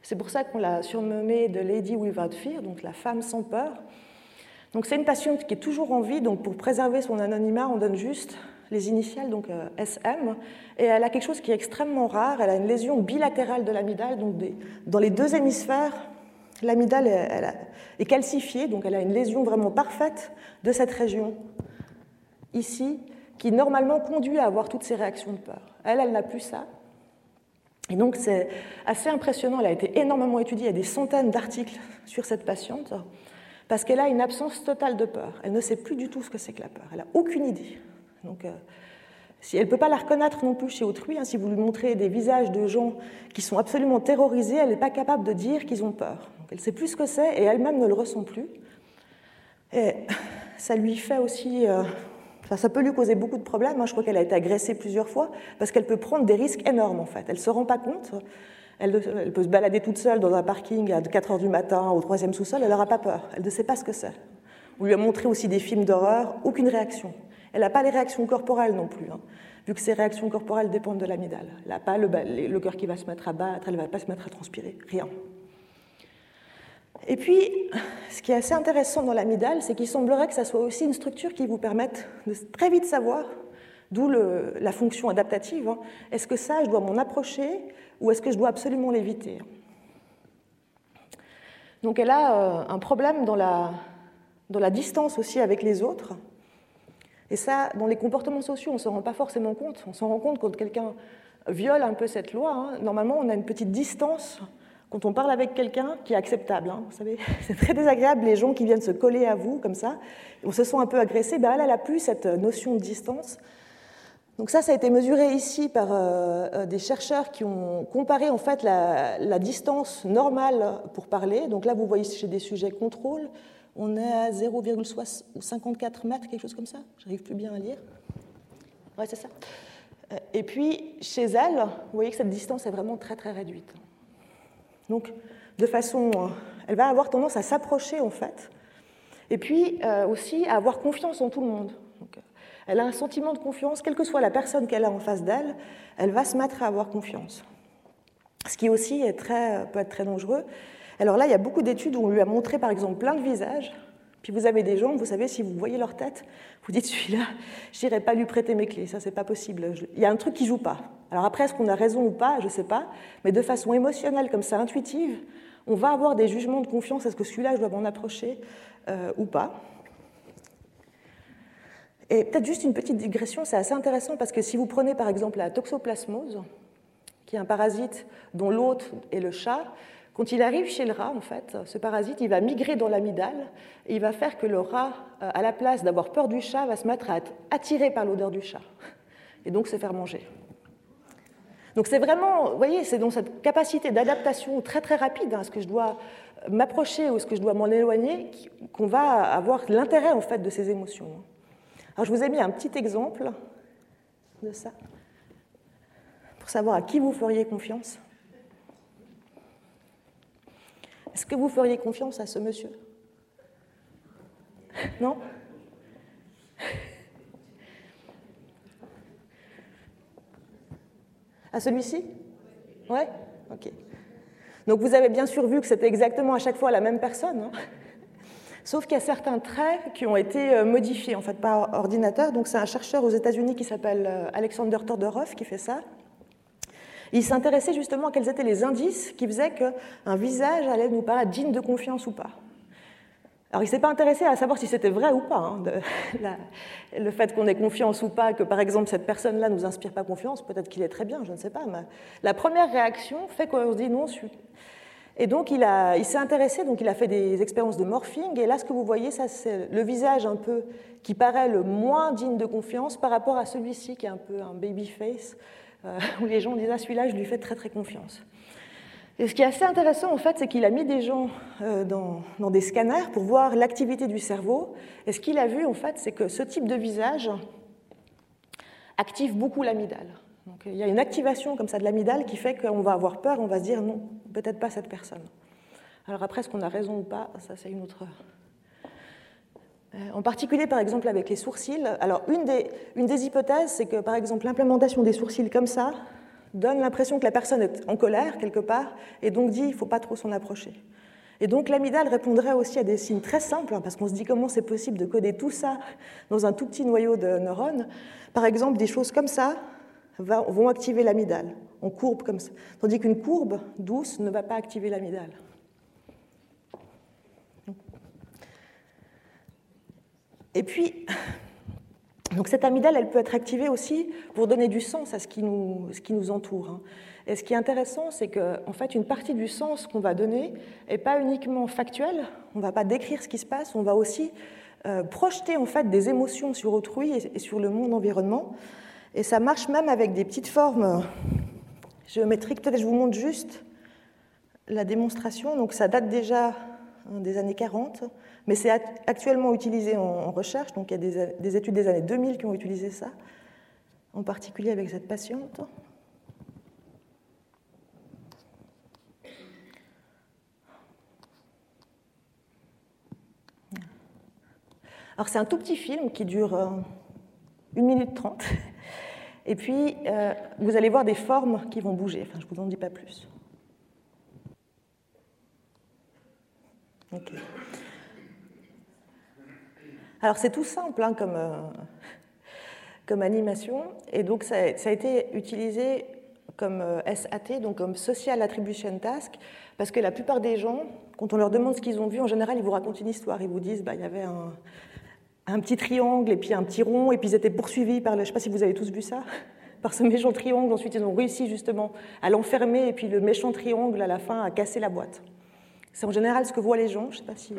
C'est pour ça qu'on l'a surnommée de Lady Without Fear, donc la femme sans peur. Donc c'est une patiente qui est toujours en vie, donc pour préserver son anonymat, on donne juste les initiales, donc euh, SM, et elle a quelque chose qui est extrêmement rare, elle a une lésion bilatérale de l'amygdale, donc dans les deux hémisphères, l'amygdale est calcifiée, donc elle a une lésion vraiment parfaite de cette région ici, qui normalement conduit à avoir toutes ces réactions de peur. Elle, elle n'a plus ça. Et donc c'est assez impressionnant, elle a été énormément étudiée, il y a des centaines d'articles sur cette patiente, parce qu'elle a une absence totale de peur. Elle ne sait plus du tout ce que c'est que la peur, elle n'a aucune idée. Donc, euh, si elle ne peut pas la reconnaître non plus chez autrui, hein, si vous lui montrez des visages de gens qui sont absolument terrorisés, elle n'est pas capable de dire qu'ils ont peur. Donc, elle ne sait plus ce que c'est et elle-même ne le ressent plus. Et ça lui fait aussi euh, ça peut lui causer beaucoup de problèmes. Je crois qu'elle a été agressée plusieurs fois parce qu'elle peut prendre des risques énormes en fait. Elle ne se rend pas compte. Elle, peut se balader toute seule dans un parking à 4 heures du matin au troisième sous-sol, elle n'aura pas peur. Elle ne sait pas ce que c'est. On lui a montré aussi des films d'horreur, aucune réaction. Elle n'a pas les réactions corporelles non plus, hein, vu que ses réactions corporelles dépendent de l'amygdale. Elle n'a pas le, le cœur qui va se mettre à battre, elle ne va pas se mettre à transpirer, rien. Et puis, ce qui est assez intéressant dans l'amygdale, c'est qu'il semblerait que ça soit aussi une structure qui vous permette de très vite savoir, d'où la fonction adaptative, hein. est-ce que ça, je dois m'en approcher ou est-ce que je dois absolument l'éviter? Donc elle a euh, un problème dans la, dans la distance aussi avec les autres. Et ça, dans les comportements sociaux, on ne s'en rend pas forcément compte. On s'en rend compte quand quelqu'un viole un peu cette loi. Hein. Normalement, on a une petite distance quand on parle avec quelqu'un qui est acceptable. Hein, vous savez, c'est très désagréable les gens qui viennent se coller à vous comme ça, on se sent un peu agressé. Ben, elle, elle a plus cette notion de distance. Donc ça, ça a été mesuré ici par euh, euh, des chercheurs qui ont comparé en fait la, distance normale pour parler. Donc là, vous voyez chez des sujets contrôle, on est à 0,54 mètres, quelque chose comme ça. J'arrive plus bien à lire. Ouais, c'est ça. Euh, et puis chez elle, vous voyez que cette distance est vraiment très très réduite. Donc, de façon, euh, elle va avoir tendance à s'approcher en fait, et puis euh, aussi à avoir confiance en tout le monde. Euh, elle a un sentiment de confiance, quelle que soit la personne qu'elle a en face d'elle, elle va se mettre à avoir confiance. Ce qui aussi est très, peut être très dangereux. Alors là, il y a beaucoup d'études où on lui a montré par exemple plein de visages, Puis vous avez des gens, vous savez, si vous voyez leur tête, vous dites celui-là, je n'irai pas lui prêter mes clés, ça c'est pas possible. Il y a un truc qui joue pas. Alors après, est-ce qu'on a raison ou pas, je ne sais pas, mais de façon émotionnelle, comme ça, intuitive, on va avoir des jugements de confiance, est-ce que celui-là, je dois m'en approcher euh, ou pas? Et peut-être juste une petite digression, c'est assez intéressant parce que si vous prenez par exemple la toxoplasmose, qui est un parasite dont l'hôte est le chat, quand il arrive chez le rat, en fait, ce parasite, il va migrer dans l'amygdale et il va faire que le rat, euh, à la place d'avoir peur du chat, va se mettre à être attiré par l'odeur du chat et donc se faire manger. Donc c'est vraiment, vous voyez, c'est dans cette capacité d'adaptation très très rapide à hein, ce que je dois m'approcher ou ce que je dois m'en éloigner qu'on va avoir l'intérêt en fait de ces émotions. Alors je vous ai mis un petit exemple de ça pour savoir à qui vous feriez confiance. Est-ce que vous feriez confiance à ce monsieur? Non? À celui-ci? Ouais? Ok. Donc vous avez bien sûr vu que c'était exactement à chaque fois la même personne. Hein. Sauf qu'il y a certains traits qui ont été euh, modifiés en fait par ordinateur. Donc c'est un chercheur aux États-Unis qui s'appelle euh, Alexander Tordorov qui fait ça. Il s'intéressait justement à quels étaient les indices qui faisaient qu'un visage allait nous paraître digne de confiance ou pas. Alors il ne s'est pas intéressé à savoir si c'était vrai ou pas, hein, le fait qu'on ait confiance ou pas, que par exemple cette personne-là ne nous inspire pas confiance, peut-être qu'il est très bien, je ne sais pas. Mais la première réaction fait qu'on se dit non. Et donc il, il s'est intéressé, donc il a fait des expériences de morphing, et là ce que vous voyez, c'est le visage un peu qui paraît le moins digne de confiance par rapport à celui-ci qui est un peu un baby face, euh, où les gens disent ah celui-là je lui fais très très confiance. Et ce qui est assez intéressant, en fait, c'est qu'il a mis des gens euh, dans, des scanners pour voir l'activité du cerveau. Et ce qu'il a vu, en fait, c'est que ce type de visage active beaucoup l'amygdale. Donc il y a une activation comme ça de l'amygdale qui fait qu'on va avoir peur, on va se dire non, peut-être pas cette personne. Alors après, est-ce qu'on a raison ou pas? Ça, c'est une autre. Euh, en particulier, par exemple, avec les sourcils. Alors, une des, hypothèses, c'est que, par exemple, l'implémentation des sourcils comme ça, donne l'impression que la personne est en colère quelque part et donc dit il ne faut pas trop s'en approcher. Et donc l'amygdale répondrait aussi à des signes très simples, hein, parce qu'on se dit comment c'est possible de coder tout ça dans un tout petit noyau de neurones? Par exemple, des choses comme ça vont activer l'amygdale, en courbe comme ça. Tandis qu'une courbe douce ne va pas activer l'amygdale. Et puis, donc cette amygdale, elle peut être activée aussi pour donner du sens à ce qui nous, ce qui nous entoure. Hein. Et ce qui est intéressant, c'est qu'en en fait, une partie du sens qu'on va donner n'est pas uniquement factuelle, on ne va pas décrire ce qui se passe, on va aussi euh, projeter en fait des émotions sur autrui et, sur le monde environnement. Et ça marche même avec des petites formes géométriques. Peut-être je vous montre juste la démonstration. Donc ça date déjà hein, des années 40 mais c'est actuellement utilisé en, recherche, donc il y a des, études des années 2000 qui ont utilisé ça, en particulier avec cette patiente. Alors c'est un tout petit film qui dure 1 euh, minute 30. Et puis, euh, vous allez voir des formes qui vont bouger. Enfin, je ne vous en dis pas plus. Alors c'est tout simple hein, comme, euh, comme animation, et donc ça, a été utilisé comme euh, SAT, donc comme Social Attribution Task, parce que la plupart des gens, quand on leur demande ce qu'ils ont vu, en général, ils vous racontent une histoire. Ils vous disent, bah, il y avait un, petit triangle et puis un petit rond, et puis ils étaient poursuivis par, je ne sais pas si vous avez tous vu ça, par ce méchant triangle. Ensuite, ils ont réussi justement à l'enfermer, et puis le méchant triangle, à la fin, a cassé la boîte. C'est en général ce que voient les gens. Je sais pas si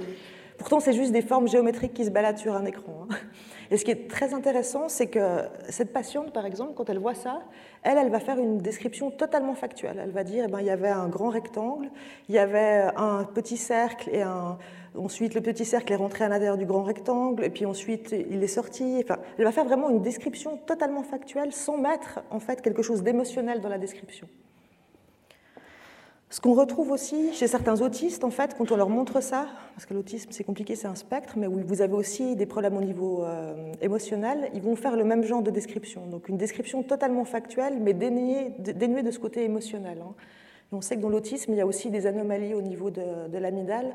Pourtant, c'est juste des formes géométriques qui se baladent sur un écran. Hein. Et ce qui est très intéressant, c'est que cette patiente, par exemple, quand elle voit ça, elle, elle va faire une description totalement factuelle. Elle va dire, eh ben, il y avait un grand rectangle, il y avait un petit cercle, et ensuite le petit cercle est rentré à l'intérieur du grand rectangle, et puis ensuite il est sorti. Enfin, elle va faire vraiment une description totalement factuelle sans mettre en fait quelque chose d'émotionnel dans la description. Ce qu'on retrouve aussi chez certains autistes, en fait, quand on leur montre ça, parce que l'autisme c'est compliqué, c'est un spectre, mais où vous avez aussi des problèmes au niveau euh, émotionnel, ils vont faire le même genre de description. Donc une description totalement factuelle, mais dénuée, de ce côté émotionnel. Hein. on sait que dans l'autisme, il y a aussi des anomalies au niveau de, de l'amygdale.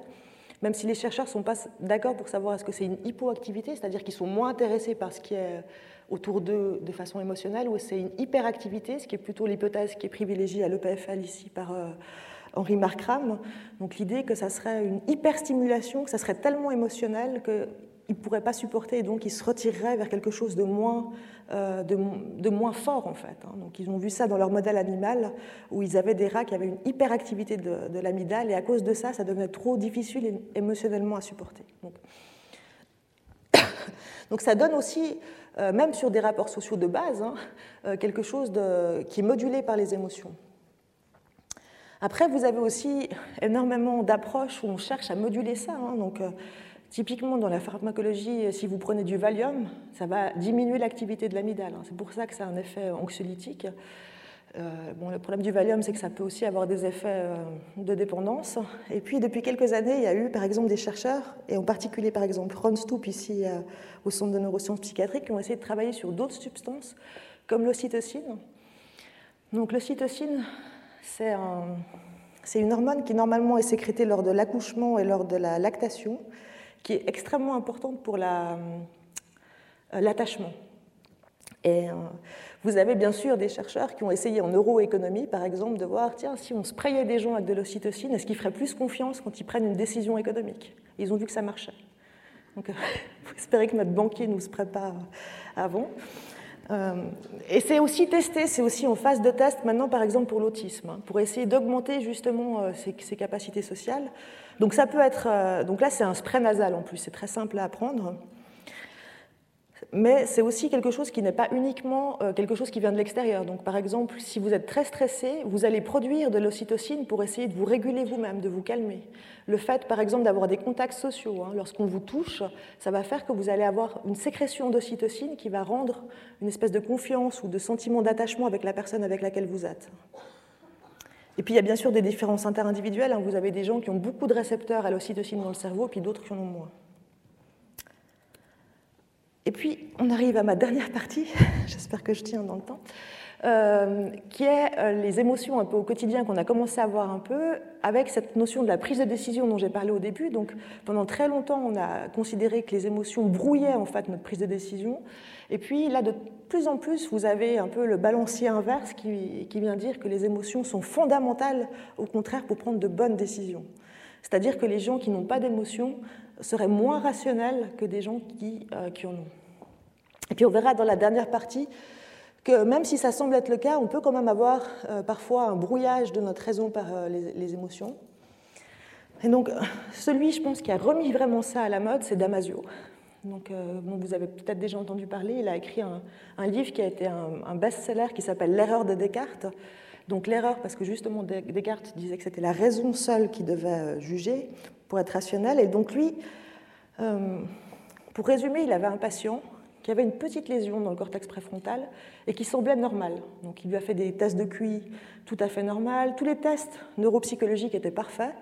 même si les chercheurs ne sont pas d'accord pour savoir est-ce que c'est une hypoactivité, c'est-à-dire qu'ils sont moins intéressés par ce qui est autour d'eux de façon émotionnelle, ou c'est une hyperactivité, ce qui est plutôt l'hypothèse qui est privilégiée à l'EPFL ici par euh, Henri Markram. Donc l'idée que ça serait une hyperstimulation, que ça serait tellement émotionnel qu'ils ne pourraient pas supporter et donc ils se retireraient vers quelque chose de moins, euh, de, moins fort en fait. Hein. Donc ils ont vu ça dans leur modèle animal où ils avaient des rats qui avaient une hyperactivité de, de l'amygdale et à cause de ça, ça devenait trop difficile émotionnellement à supporter. Donc ça donne aussi euh, même sur des rapports sociaux de base, hein, euh, quelque chose qui est modulé par les émotions. Après, vous avez aussi énormément d'approches où on cherche à moduler ça. Hein. donc, euh, typiquement, dans la pharmacologie, si vous prenez du Valium, ça va diminuer l'activité de l'amygdale. Hein. c'est pour ça que ça a un effet anxiolytique. Euh, bon, le problème du Valium, c'est que ça peut aussi avoir des effets euh, de dépendance. Et puis, depuis quelques années, il y a eu, par exemple, des chercheurs, et en particulier, par exemple, Ron Stoop, ici euh, au Centre de neurosciences psychiatriques, qui ont essayé de travailler sur d'autres substances, comme l'ocytocine. Donc, l'ocytocine, c'est un, une hormone qui, normalement, est sécrétée lors de l'accouchement et lors de la lactation, qui est extrêmement importante pour l'attachement. Et vous avez bien sûr des chercheurs qui ont essayé en neuroéconomie, par exemple, de voir, tiens, si on sprayait des gens avec de l'ocytocine, est-ce qu'ils feraient plus confiance quand ils prennent une décision économique? Ils ont vu que ça marchait. Donc, il faut espérer que notre banquier nous spraye pas avant. Euh, et c'est aussi testé, c'est aussi en phase de test maintenant, par exemple, pour l'autisme, hein, pour essayer d'augmenter justement euh, ses, capacités sociales. Donc, ça peut être. Euh, donc là, c'est un spray nasal en plus, c'est très simple à apprendre mais c'est aussi quelque chose qui n'est pas uniquement euh, quelque chose qui vient de l'extérieur. Donc, par exemple, si vous êtes très stressé, vous allez produire de l'ocytocine pour essayer de vous réguler vous-même, de vous calmer. Le fait, par exemple, d'avoir des contacts sociaux, hein, lorsqu'on vous touche, ça va faire que vous allez avoir une sécrétion d'ocytocine qui va rendre une espèce de confiance ou de sentiment d'attachement avec la personne avec laquelle vous êtes. Et puis, il y a bien sûr des différences interindividuelles. Hein. Vous avez des gens qui ont beaucoup de récepteurs à l'ocytocine dans le cerveau, puis d'autres qui en ont moins. Et puis, on arrive à ma dernière partie, j'espère que je tiens dans le temps, euh, qui est euh, les émotions un peu au quotidien qu'on a commencé à voir un peu avec cette notion de la prise de décision dont j'ai parlé au début. Donc, pendant très longtemps, on a considéré que les émotions brouillaient en fait notre prise de décision. Et puis, là, de plus en plus, vous avez un peu le balancier inverse qui, qui vient dire que les émotions sont fondamentales, au contraire, pour prendre de bonnes décisions. C'est-à-dire que les gens qui n'ont pas d'émotions seraient moins rationnels que des gens qui, euh, qui en ont. Et puis on verra dans la dernière partie que même si ça semble être le cas, on peut quand même avoir euh, parfois un brouillage de notre raison par euh, les, émotions. Et donc celui, je pense, qui a remis vraiment ça à la mode, c'est Damasio. Donc, vous avez peut-être déjà entendu parler, il a écrit un, livre qui a été un best-seller qui s'appelle L'erreur de Descartes. Donc l'erreur, parce que justement Descartes disait que c'était la raison seule qui devait juger, pour être rationnel. Et donc lui, euh, pour résumer, il avait un patient qui avait une petite lésion dans le cortex préfrontal et qui semblait normal. Donc il lui a fait des tests de QI tout à fait normal, tous les tests neuropsychologiques étaient parfaits.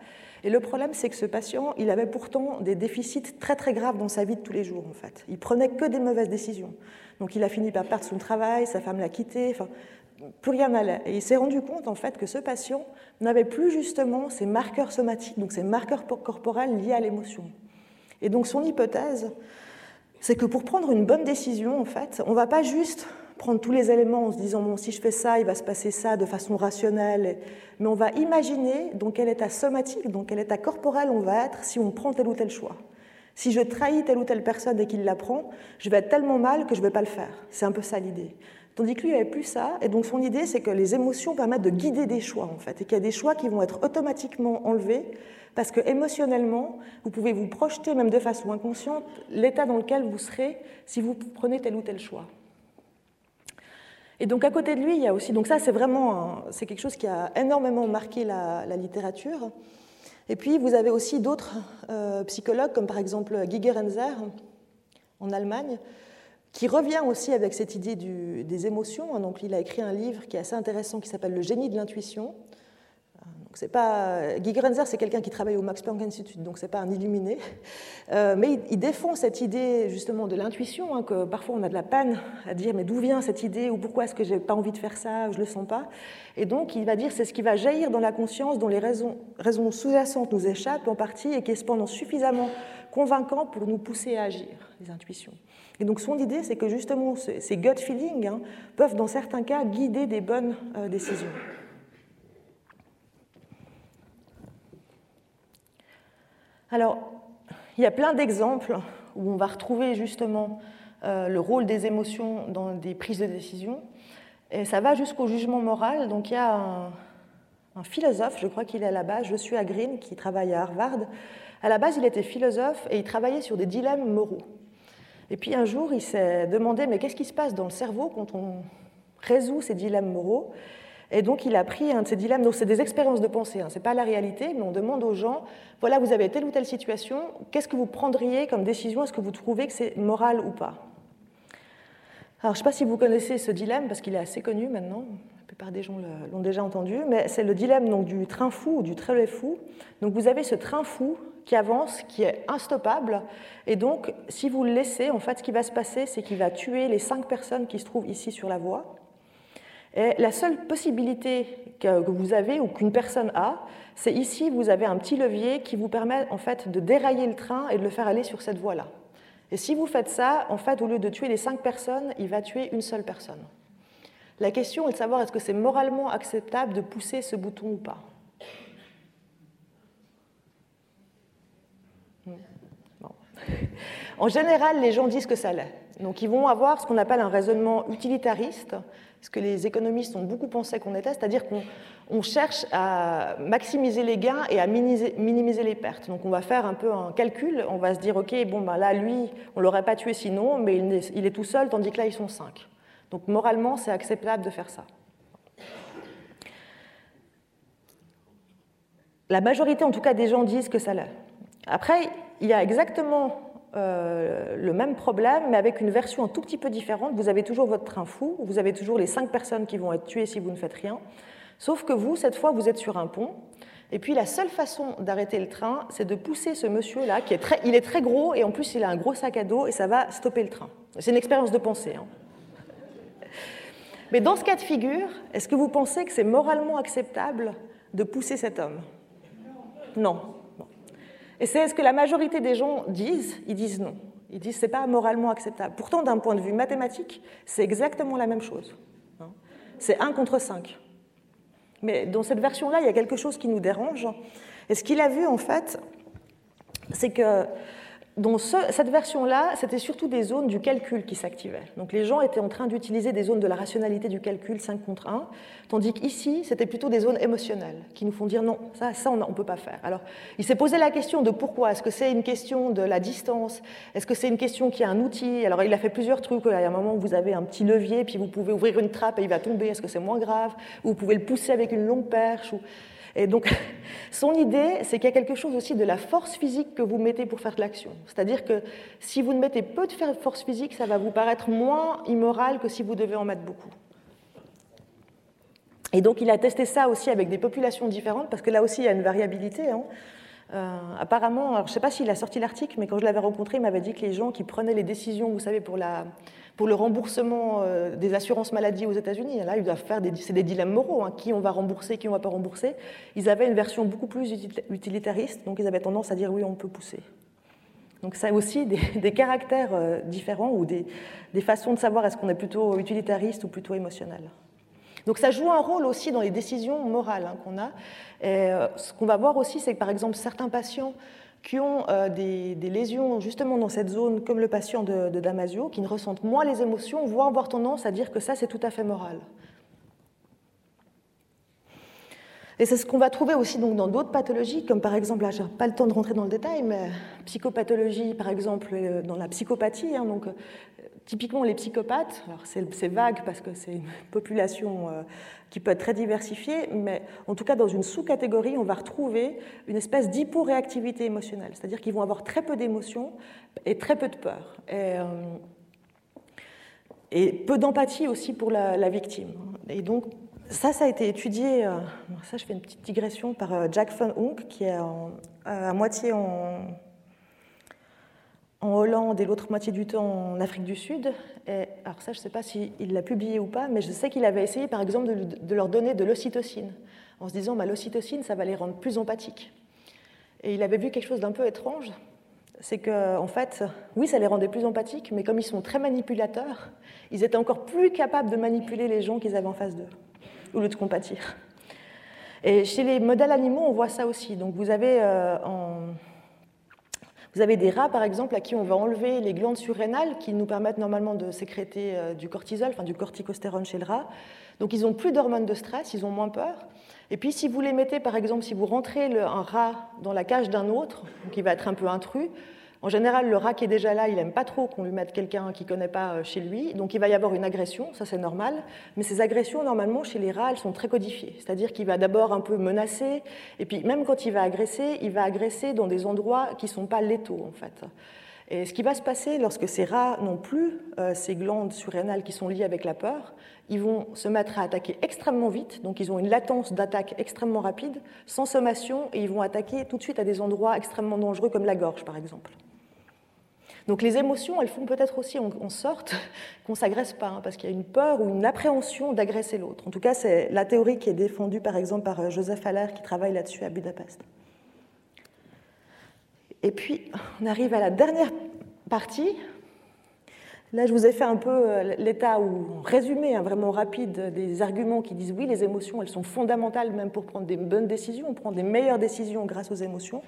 Et le problème, c'est que ce patient, il avait pourtant des déficits très très graves dans sa vie de tous les jours, en fait. Il prenait que des mauvaises décisions. Donc il a fini par perdre son travail, sa femme l'a quitté, enfin, plus rien n'allait. Et il s'est rendu compte en fait que ce patient n'avait plus justement ces marqueurs somatiques, donc ces marqueurs corporels liés à l'émotion. Et donc son hypothèse, c'est que pour prendre une bonne décision, en fait, on ne va pas juste prendre tous les éléments en se disant bon, si je fais ça, il va se passer ça de façon rationnelle, mais on va imaginer dans quel état somatique, dans quel état corporel on va être si on prend tel ou tel choix. Si je trahis telle ou telle personne et qu'il la prend, je vais être tellement mal que je ne vais pas le faire. C'est un peu ça l'idée. Tandis que lui n'avait plus ça, et donc son idée, c'est que les émotions permettent de guider des choix, en fait, et qu'il y a des choix qui vont être automatiquement enlevés, parce que émotionnellement, vous pouvez vous projeter, même de façon inconsciente, l'état dans lequel vous serez si vous prenez tel ou tel choix. Et donc à côté de lui, il y a aussi, donc ça c'est vraiment, c'est quelque chose qui a énormément marqué la, littérature. Et puis vous avez aussi d'autres euh, psychologues, comme par exemple Giger Enzer en Allemagne, qui revient aussi avec cette idée des émotions. Donc, il a écrit un livre qui est assez intéressant qui s'appelle Le génie de l'intuition. c'est pas Guy Grenzer, c'est quelqu'un qui travaille au Max Planck Institute, donc c'est pas un illuminé, euh, mais il, défend cette idée justement de l'intuition, hein, que parfois on a de la peine à dire mais d'où vient cette idée ou pourquoi est-ce que j'ai pas envie de faire ça, je le sens pas, et donc il va dire c'est ce qui va jaillir dans la conscience dont les raisons, raisons sous-jacentes nous échappent en partie et qui est cependant suffisamment convaincant pour nous pousser à agir, les intuitions. Et donc son idée, c'est que justement ces gut feelings hein, peuvent dans certains cas guider des bonnes euh, décisions. Alors, il y a plein d'exemples où on va retrouver justement euh, le rôle des émotions dans des prises de décision. Et ça va jusqu'au jugement moral. Donc il y a un, philosophe, je crois qu'il est à la base, je suis à Green, qui travaille à Harvard. À la base, il était philosophe et il travaillait sur des dilemmes moraux. Et puis un jour, il s'est demandé, mais qu'est-ce qui se passe dans le cerveau quand on résout ces dilemmes moraux? Et donc, il a pris un de ces dilemmes. Donc, c'est des expériences de pensée, hein. ce n'est pas la réalité, mais on demande aux gens voilà, vous avez telle ou telle situation, qu'est-ce que vous prendriez comme décision? Est-ce que vous trouvez que c'est moral ou pas? Alors, je ne sais pas si vous connaissez ce dilemme, parce qu'il est assez connu maintenant. Plupart des gens l'ont déjà entendu, mais c'est le dilemme donc, du train fou ou du train fou. Donc, vous avez ce train fou qui avance, qui est instoppable. Et donc, si vous le laissez, en fait, ce qui va se passer, c'est qu'il va tuer les cinq personnes qui se trouvent ici sur la voie. Et la seule possibilité que vous avez ou qu'une personne a, c'est ici, vous avez un petit levier qui vous permet en fait de dérailler le train et de le faire aller sur cette voie-là. Et si vous faites ça, en fait, au lieu de tuer les cinq personnes, il va tuer une seule personne. La question est de savoir est-ce que c'est moralement acceptable de pousser ce bouton ou pas. Hmm. En général, les gens disent que ça l'est. Donc ils vont avoir ce qu'on appelle un raisonnement utilitariste, ce que les économistes ont beaucoup pensé qu'on était, c'est-à-dire qu'on cherche à maximiser les gains et à minimiser les pertes. Donc on va faire un peu un calcul, on va se dire, OK, bon, ben là, lui, on ne l'aurait pas tué sinon, mais il est tout seul, tandis que là, ils sont cinq. Donc moralement, c'est acceptable de faire ça. La majorité, en tout cas, des gens disent que ça l'est. Après, il y a exactement euh, le même problème, mais avec une version un tout petit peu différente. Vous avez toujours votre train fou, vous avez toujours les cinq personnes qui vont être tuées si vous ne faites rien. Sauf que vous, cette fois, vous êtes sur un pont. Et puis la seule façon d'arrêter le train, c'est de pousser ce monsieur-là, qui est très, il est très gros et en plus il a un gros sac à dos et ça va stopper le train. C'est une expérience de pensée. Hein. Mais dans ce cas de figure, est-ce que vous pensez que c'est moralement acceptable de pousser cet homme? Non. Et c'est ce que la majorité des gens disent, ils disent non. Ils disent c'est pas moralement acceptable. Pourtant, d'un point de vue mathématique, c'est exactement la même chose. Hein. C'est 1 contre 5. Mais dans cette version-là, il y a quelque chose qui nous dérange. Et ce qu'il a vu, en fait, c'est que dans cette version-là, c'était surtout des zones du calcul qui s'activaient. Donc les gens étaient en train d'utiliser des zones de la rationalité du calcul 5 contre 1, tandis qu'ici, c'était plutôt des zones émotionnelles qui nous font dire non, ça, ça on ne peut pas faire. Alors il s'est posé la question de pourquoi. Est-ce que c'est une question de la distance? Est-ce que c'est une question qui a un outil? Alors il a fait plusieurs trucs. Il y a un moment où vous avez un petit levier, puis vous pouvez ouvrir une trappe et il va tomber. Est-ce que c'est moins grave? Ou vous pouvez le pousser avec une longue perche ou... Et donc, son idée, c'est qu'il y a quelque chose aussi de la force physique que vous mettez pour faire de l'action. C'est-à-dire que si vous ne mettez peu de force physique, ça va vous paraître moins immoral que si vous devez en mettre beaucoup. Et donc, il a testé ça aussi avec des populations différentes, parce que là aussi, il y a une variabilité. Hein. Euh, apparemment, je ne sais pas s'il a sorti l'article, mais quand je l'avais rencontré, il m'avait dit que les gens qui prenaient les décisions, vous savez, pour, le remboursement euh, des assurances maladie aux États-Unis, là, ils doivent faire des, c'est des dilemmes moraux, hein, qui on va rembourser, qui on ne va pas rembourser. Ils avaient une version beaucoup plus utilitariste, donc ils avaient tendance à dire oui, on peut pousser. Donc ça a aussi des, caractères euh, différents ou des, des façons de savoir est-ce qu'on est plutôt utilitariste ou plutôt émotionnel. Donc ça joue un rôle aussi dans les décisions morales hein, qu'on a. Euh, ce qu'on va voir aussi, c'est que par exemple certains patients qui ont euh, des, lésions justement dans cette zone, comme le patient de, Damasio, qui ne ressentent moins les émotions, vont avoir tendance à dire que ça, c'est tout à fait moral. Et c'est ce qu'on va trouver aussi donc, dans d'autres pathologies, comme par exemple, là, je n'ai pas le temps de rentrer dans le détail, mais psychopathologie, par exemple, euh, dans la psychopathie, hein, donc Typiquement, les psychopathes, alors c'est vague parce que c'est une population euh, qui peut être très diversifiée, mais en tout cas, dans une sous-catégorie, on va retrouver une espèce d'hyporéactivité émotionnelle, c'est-à-dire qu'ils vont avoir très peu d'émotions et très peu de peur. Et, euh, peu d'empathie aussi pour la, victime. Et donc, ça, ça a été étudié, euh, ça je fais une petite digression, par euh, Jack Van Hoek, qui est à moitié en, Hollande et l'autre moitié du temps en Afrique du Sud. Alors ça, je ne sais pas s'il l'a publié ou pas, mais je sais qu'il avait essayé, par exemple, de, de leur donner de l'ocytocine, en se disant, bah, l'ocytocine, ça va les rendre plus empathiques. Et il avait vu quelque chose d'un peu étrange, c'est que, en fait, oui, ça les rendait plus empathiques, mais comme ils sont très manipulateurs, ils étaient encore plus capables de manipuler les gens qu'ils avaient en face d'eux, au lieu de compatir. Et chez les modèles animaux, on voit ça aussi. Donc vous avez, euh, vous avez des rats, par exemple, à qui on va enlever les glandes surrénales qui nous permettent normalement de sécréter euh, du cortisol, enfin du corticostérone chez le rat. Donc ils n'ont plus d'hormones de stress, ils ont moins peur. Et puis si vous les mettez, par exemple, si vous rentrez un rat dans la cage d'un autre, qui va être un peu intrus, en général, le rat qui est déjà là, il n'aime pas trop qu'on lui mette quelqu'un qu'il ne connaît pas euh, chez lui, donc il va y avoir une agression, ça c'est normal, mais ces agressions, normalement, chez les rats, elles sont très codifiées, c'est-à-dire qu'il va d'abord un peu menacer, et puis même quand il va agresser, il va agresser dans des endroits qui ne sont pas létaux, en fait. Et ce qui va se passer lorsque ces rats n'ont plus euh, ces glandes surrénales qui sont liées avec la peur, ils vont se mettre à attaquer extrêmement vite, donc ils ont une latence d'attaque extrêmement rapide, sans sommation, et ils vont attaquer tout de suite à des endroits extrêmement dangereux comme la gorge, par exemple. Donc les émotions, elles font peut-être aussi en, sorte qu'on ne s'agresse pas, hein, parce qu'il y a une peur ou une appréhension d'agresser l'autre. En tout cas, c'est la théorie qui est défendue par exemple par euh, Joseph Haller, qui travaille là-dessus à Budapest. Et puis, on arrive à la dernière partie. Là, je vous ai fait un peu euh, l'état ou résumé hein, vraiment rapide des arguments qui disent oui, les émotions, elles sont fondamentales même pour prendre des bonnes décisions, prendre des meilleures décisions grâce aux émotions.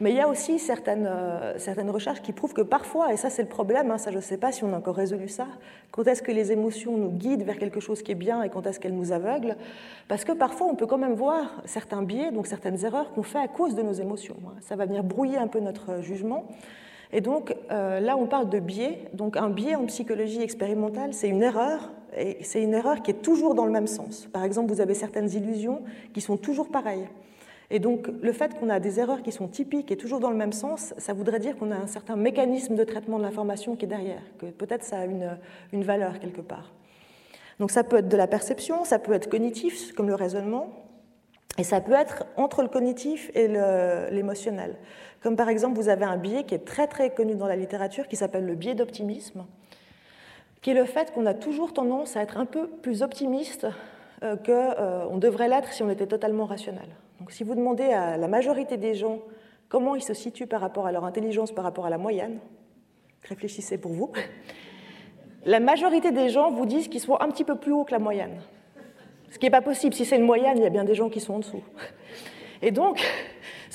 Mais il y a aussi certaines, euh, certaines recherches qui prouvent que parfois, et ça c'est le problème, hein, ça je ne sais pas si on a encore résolu ça, quand est-ce que les émotions nous guident vers quelque chose qui est bien et quand est-ce qu'elles nous aveuglent, parce que parfois on peut quand même voir certains biais, donc certaines erreurs qu'on fait à cause de nos émotions. Hein. Ça va venir brouiller un peu notre jugement. Et donc euh, là on parle de biais, donc un biais en psychologie expérimentale c'est une erreur, et c'est une erreur qui est toujours dans le même sens. Par exemple, vous avez certaines illusions qui sont toujours pareilles. Et donc, le fait qu'on a des erreurs qui sont typiques et toujours dans le même sens, ça voudrait dire qu'on a un certain mécanisme de traitement de l'information qui est derrière, que peut-être ça a une, une, valeur quelque part. Donc, ça peut être de la perception, ça peut être cognitif, comme le raisonnement, et ça peut être entre le cognitif et l'émotionnel. Comme par exemple, vous avez un biais qui est très très connu dans la littérature qui s'appelle le biais d'optimisme, qui est le fait qu'on a toujours tendance à être un peu plus optimiste qu'on euh, devrait l'être si on était totalement rationnel. Donc si vous demandez à la majorité des gens comment ils se situent par rapport à leur intelligence, par rapport à la moyenne, réfléchissez pour vous, la majorité des gens vous disent qu'ils sont un petit peu plus haut que la moyenne. Ce qui n'est pas possible. Si c'est une moyenne, il y a bien des gens qui sont en dessous. Et donc,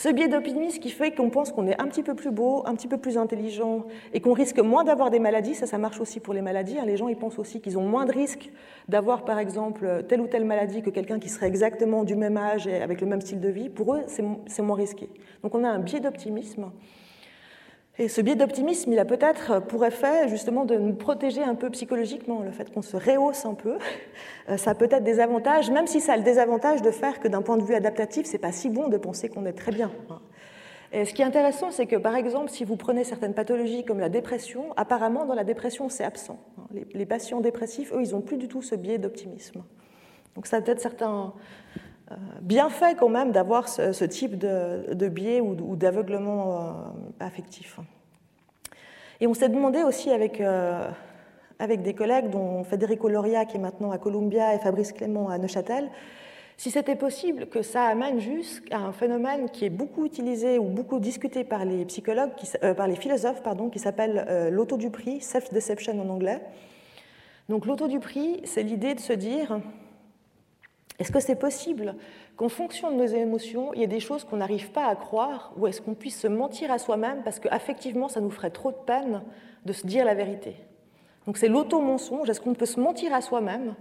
ce biais d'optimisme qui fait qu'on pense qu'on est un petit peu plus beau, un petit peu plus intelligent et qu'on risque moins d'avoir des maladies, ça, ça marche aussi pour les maladies. Hein. Les gens, ils pensent aussi qu'ils ont moins de risques d'avoir, par exemple, telle ou telle maladie que quelqu'un qui serait exactement du même âge et avec le même style de vie. Pour eux, c'est moins risqué. Donc on a un biais d'optimisme et ce biais d'optimisme, il a peut-être pour effet justement de nous protéger un peu psychologiquement, le fait qu'on se rehausse un peu. Euh, ça a peut-être des avantages, même si ça a le désavantage de faire que d'un point de vue adaptatif, c'est pas si bon de penser qu'on est très bien. Et ce qui est intéressant, c'est que par exemple, si vous prenez certaines pathologies comme la dépression, apparemment dans la dépression, c'est absent. Les patients dépressifs, eux, ils n'ont plus du tout ce biais d'optimisme. Donc ça a peut-être certains euh, bien fait quand même d'avoir ce, type de, biais ou, d'aveuglement euh, affectif. Et on s'est demandé aussi avec, euh, avec des collègues, dont Federico Loria qui est maintenant à Columbia et Fabrice Clément à Neuchâtel, si c'était possible que ça amène jusqu'à un phénomène qui est beaucoup utilisé ou beaucoup discuté par les psychologues, par les philosophes, pardon, qui s'appelle l'auto du prix, self-deception en anglais. Donc l'auto du prix, c'est l'idée de se dire est-ce que c'est possible qu'en fonction de nos émotions, il y ait des choses qu'on n'arrive pas à croire ou est-ce qu'on puisse se mentir à soi-même parce qu'affectivement, ça nous ferait trop de peine de se dire la vérité? Donc c'est l'auto-mensonge, est-ce qu'on peut se mentir à soi-même?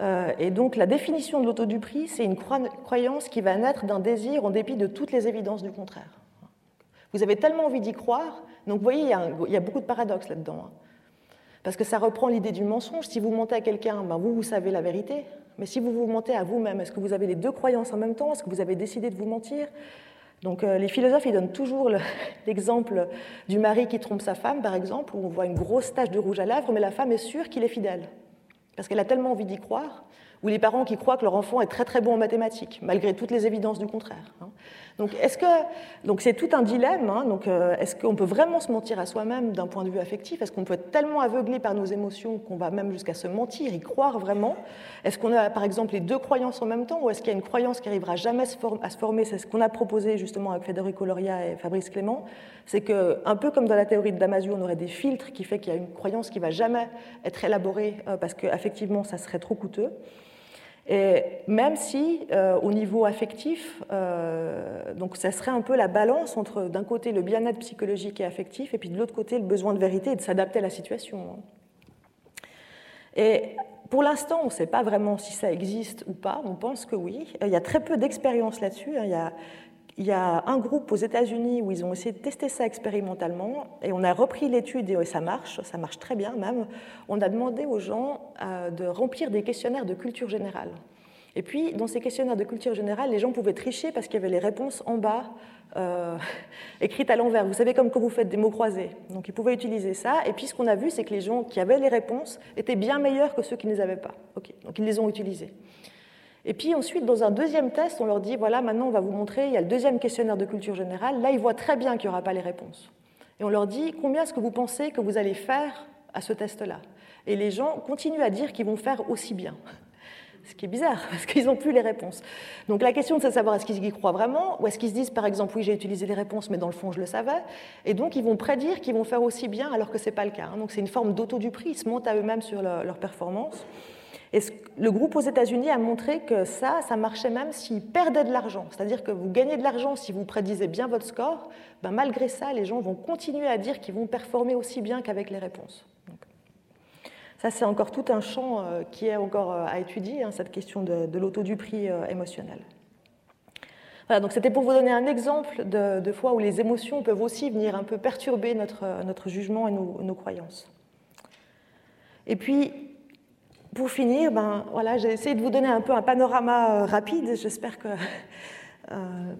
Euh, Et donc la définition de lauto prix, c'est une croyance qui va naître d'un désir en dépit de toutes les évidences du contraire. Vous avez tellement envie d'y croire, donc vous voyez, il y a, beaucoup de paradoxes là-dedans. Hein. Parce que ça reprend l'idée du mensonge. Si vous mentez à quelqu'un, ben vous, vous savez la vérité. Mais si vous vous mentez à vous-même, est-ce que vous avez les deux croyances en même temps? Est-ce que vous avez décidé de vous mentir? Donc euh, les philosophes, ils donnent toujours l'exemple du mari qui trompe sa femme, par exemple, où on voit une grosse tache de rouge à lèvres, mais la femme est sûre qu'il est fidèle, parce qu'elle a tellement envie d'y croire ou les parents qui croient que leur enfant est très très bon en mathématiques, malgré toutes les évidences du contraire. Hein. Donc, est-ce donc c'est tout un dilemme. Hein. donc, euh, est-ce qu'on peut vraiment se mentir à soi-même d'un point de vue affectif? Est-ce qu'on peut être tellement aveuglé par nos émotions qu'on va même jusqu'à se mentir, y croire vraiment? Est-ce qu'on a par exemple les deux croyances en même temps, ou est-ce qu'il y a une croyance qui arrivera jamais à se former? C'est ce qu'on a proposé justement avec Federico Loria et Fabrice Clément. C'est que un peu comme dans la théorie de Damasio, on aurait des filtres qui fait qu'il y a une croyance qui va jamais être élaborée euh, parce qu'effectivement ça serait trop coûteux. Et même si, euh, au niveau affectif, euh, donc ça serait un peu la balance entre, d'un côté, le bien-être psychologique et affectif, et puis de l'autre côté, le besoin de vérité et de s'adapter à la situation. Et pour l'instant, on ne sait pas vraiment si ça existe ou pas. On pense que oui. Il y a très peu d'expérience là-dessus. A il y a un groupe aux États-Unis où ils ont essayé de tester ça expérimentalement et on a repris l'étude et ça marche, ça marche très bien même. On a demandé aux gens euh, de remplir des questionnaires de culture générale. Et puis, dans ces questionnaires de culture générale, les gens pouvaient tricher parce qu'il y avait les réponses en bas, euh, écrites à l'envers. Vous savez, comme quand vous faites des mots croisés. Donc, ils pouvaient utiliser ça. Et puis, ce qu'on a vu, c'est que les gens qui avaient les réponses étaient bien meilleurs que ceux qui ne les avaient pas. Donc, ils les ont utilisées. Et puis ensuite, dans un deuxième test, on leur dit, voilà, maintenant on va vous montrer, il y a le deuxième questionnaire de culture générale. Là, ils voient très bien qu'il n'y aura pas les réponses. Et on leur dit, combien est-ce que vous pensez que vous allez faire à ce test-là? Et les gens continuent à dire qu'ils vont faire aussi bien. Ce qui est bizarre, parce qu'ils n'ont plus les réponses. Donc la question, de savoir est-ce qu'ils y croient vraiment, ou est-ce qu'ils se disent, par exemple, oui, j'ai utilisé les réponses, mais dans le fond, je le savais. Et donc, ils vont prédire qu'ils vont faire aussi bien, alors que ce n'est pas le cas. Donc c'est une forme d'auto du prix, ils se montent à eux-mêmes sur leur performance. Et le groupe aux États-Unis a montré que ça, ça marchait même s'ils perdaient de l'argent. C'est-à-dire que vous gagnez de l'argent si vous prédisez bien votre score. Ben malgré ça, les gens vont continuer à dire qu'ils vont performer aussi bien qu'avec les réponses. ça, c'est encore tout un champ euh, qui est encore euh, à étudier, hein, cette question de, l'auto du prix euh, émotionnel. Voilà, donc c'était pour vous donner un exemple de, fois où les émotions peuvent aussi venir un peu perturber notre, notre jugement et nos, nos croyances. Et puis, pour finir, ben, voilà, j'ai essayé de vous donner un peu un panorama euh, rapide. J'espère que, euh,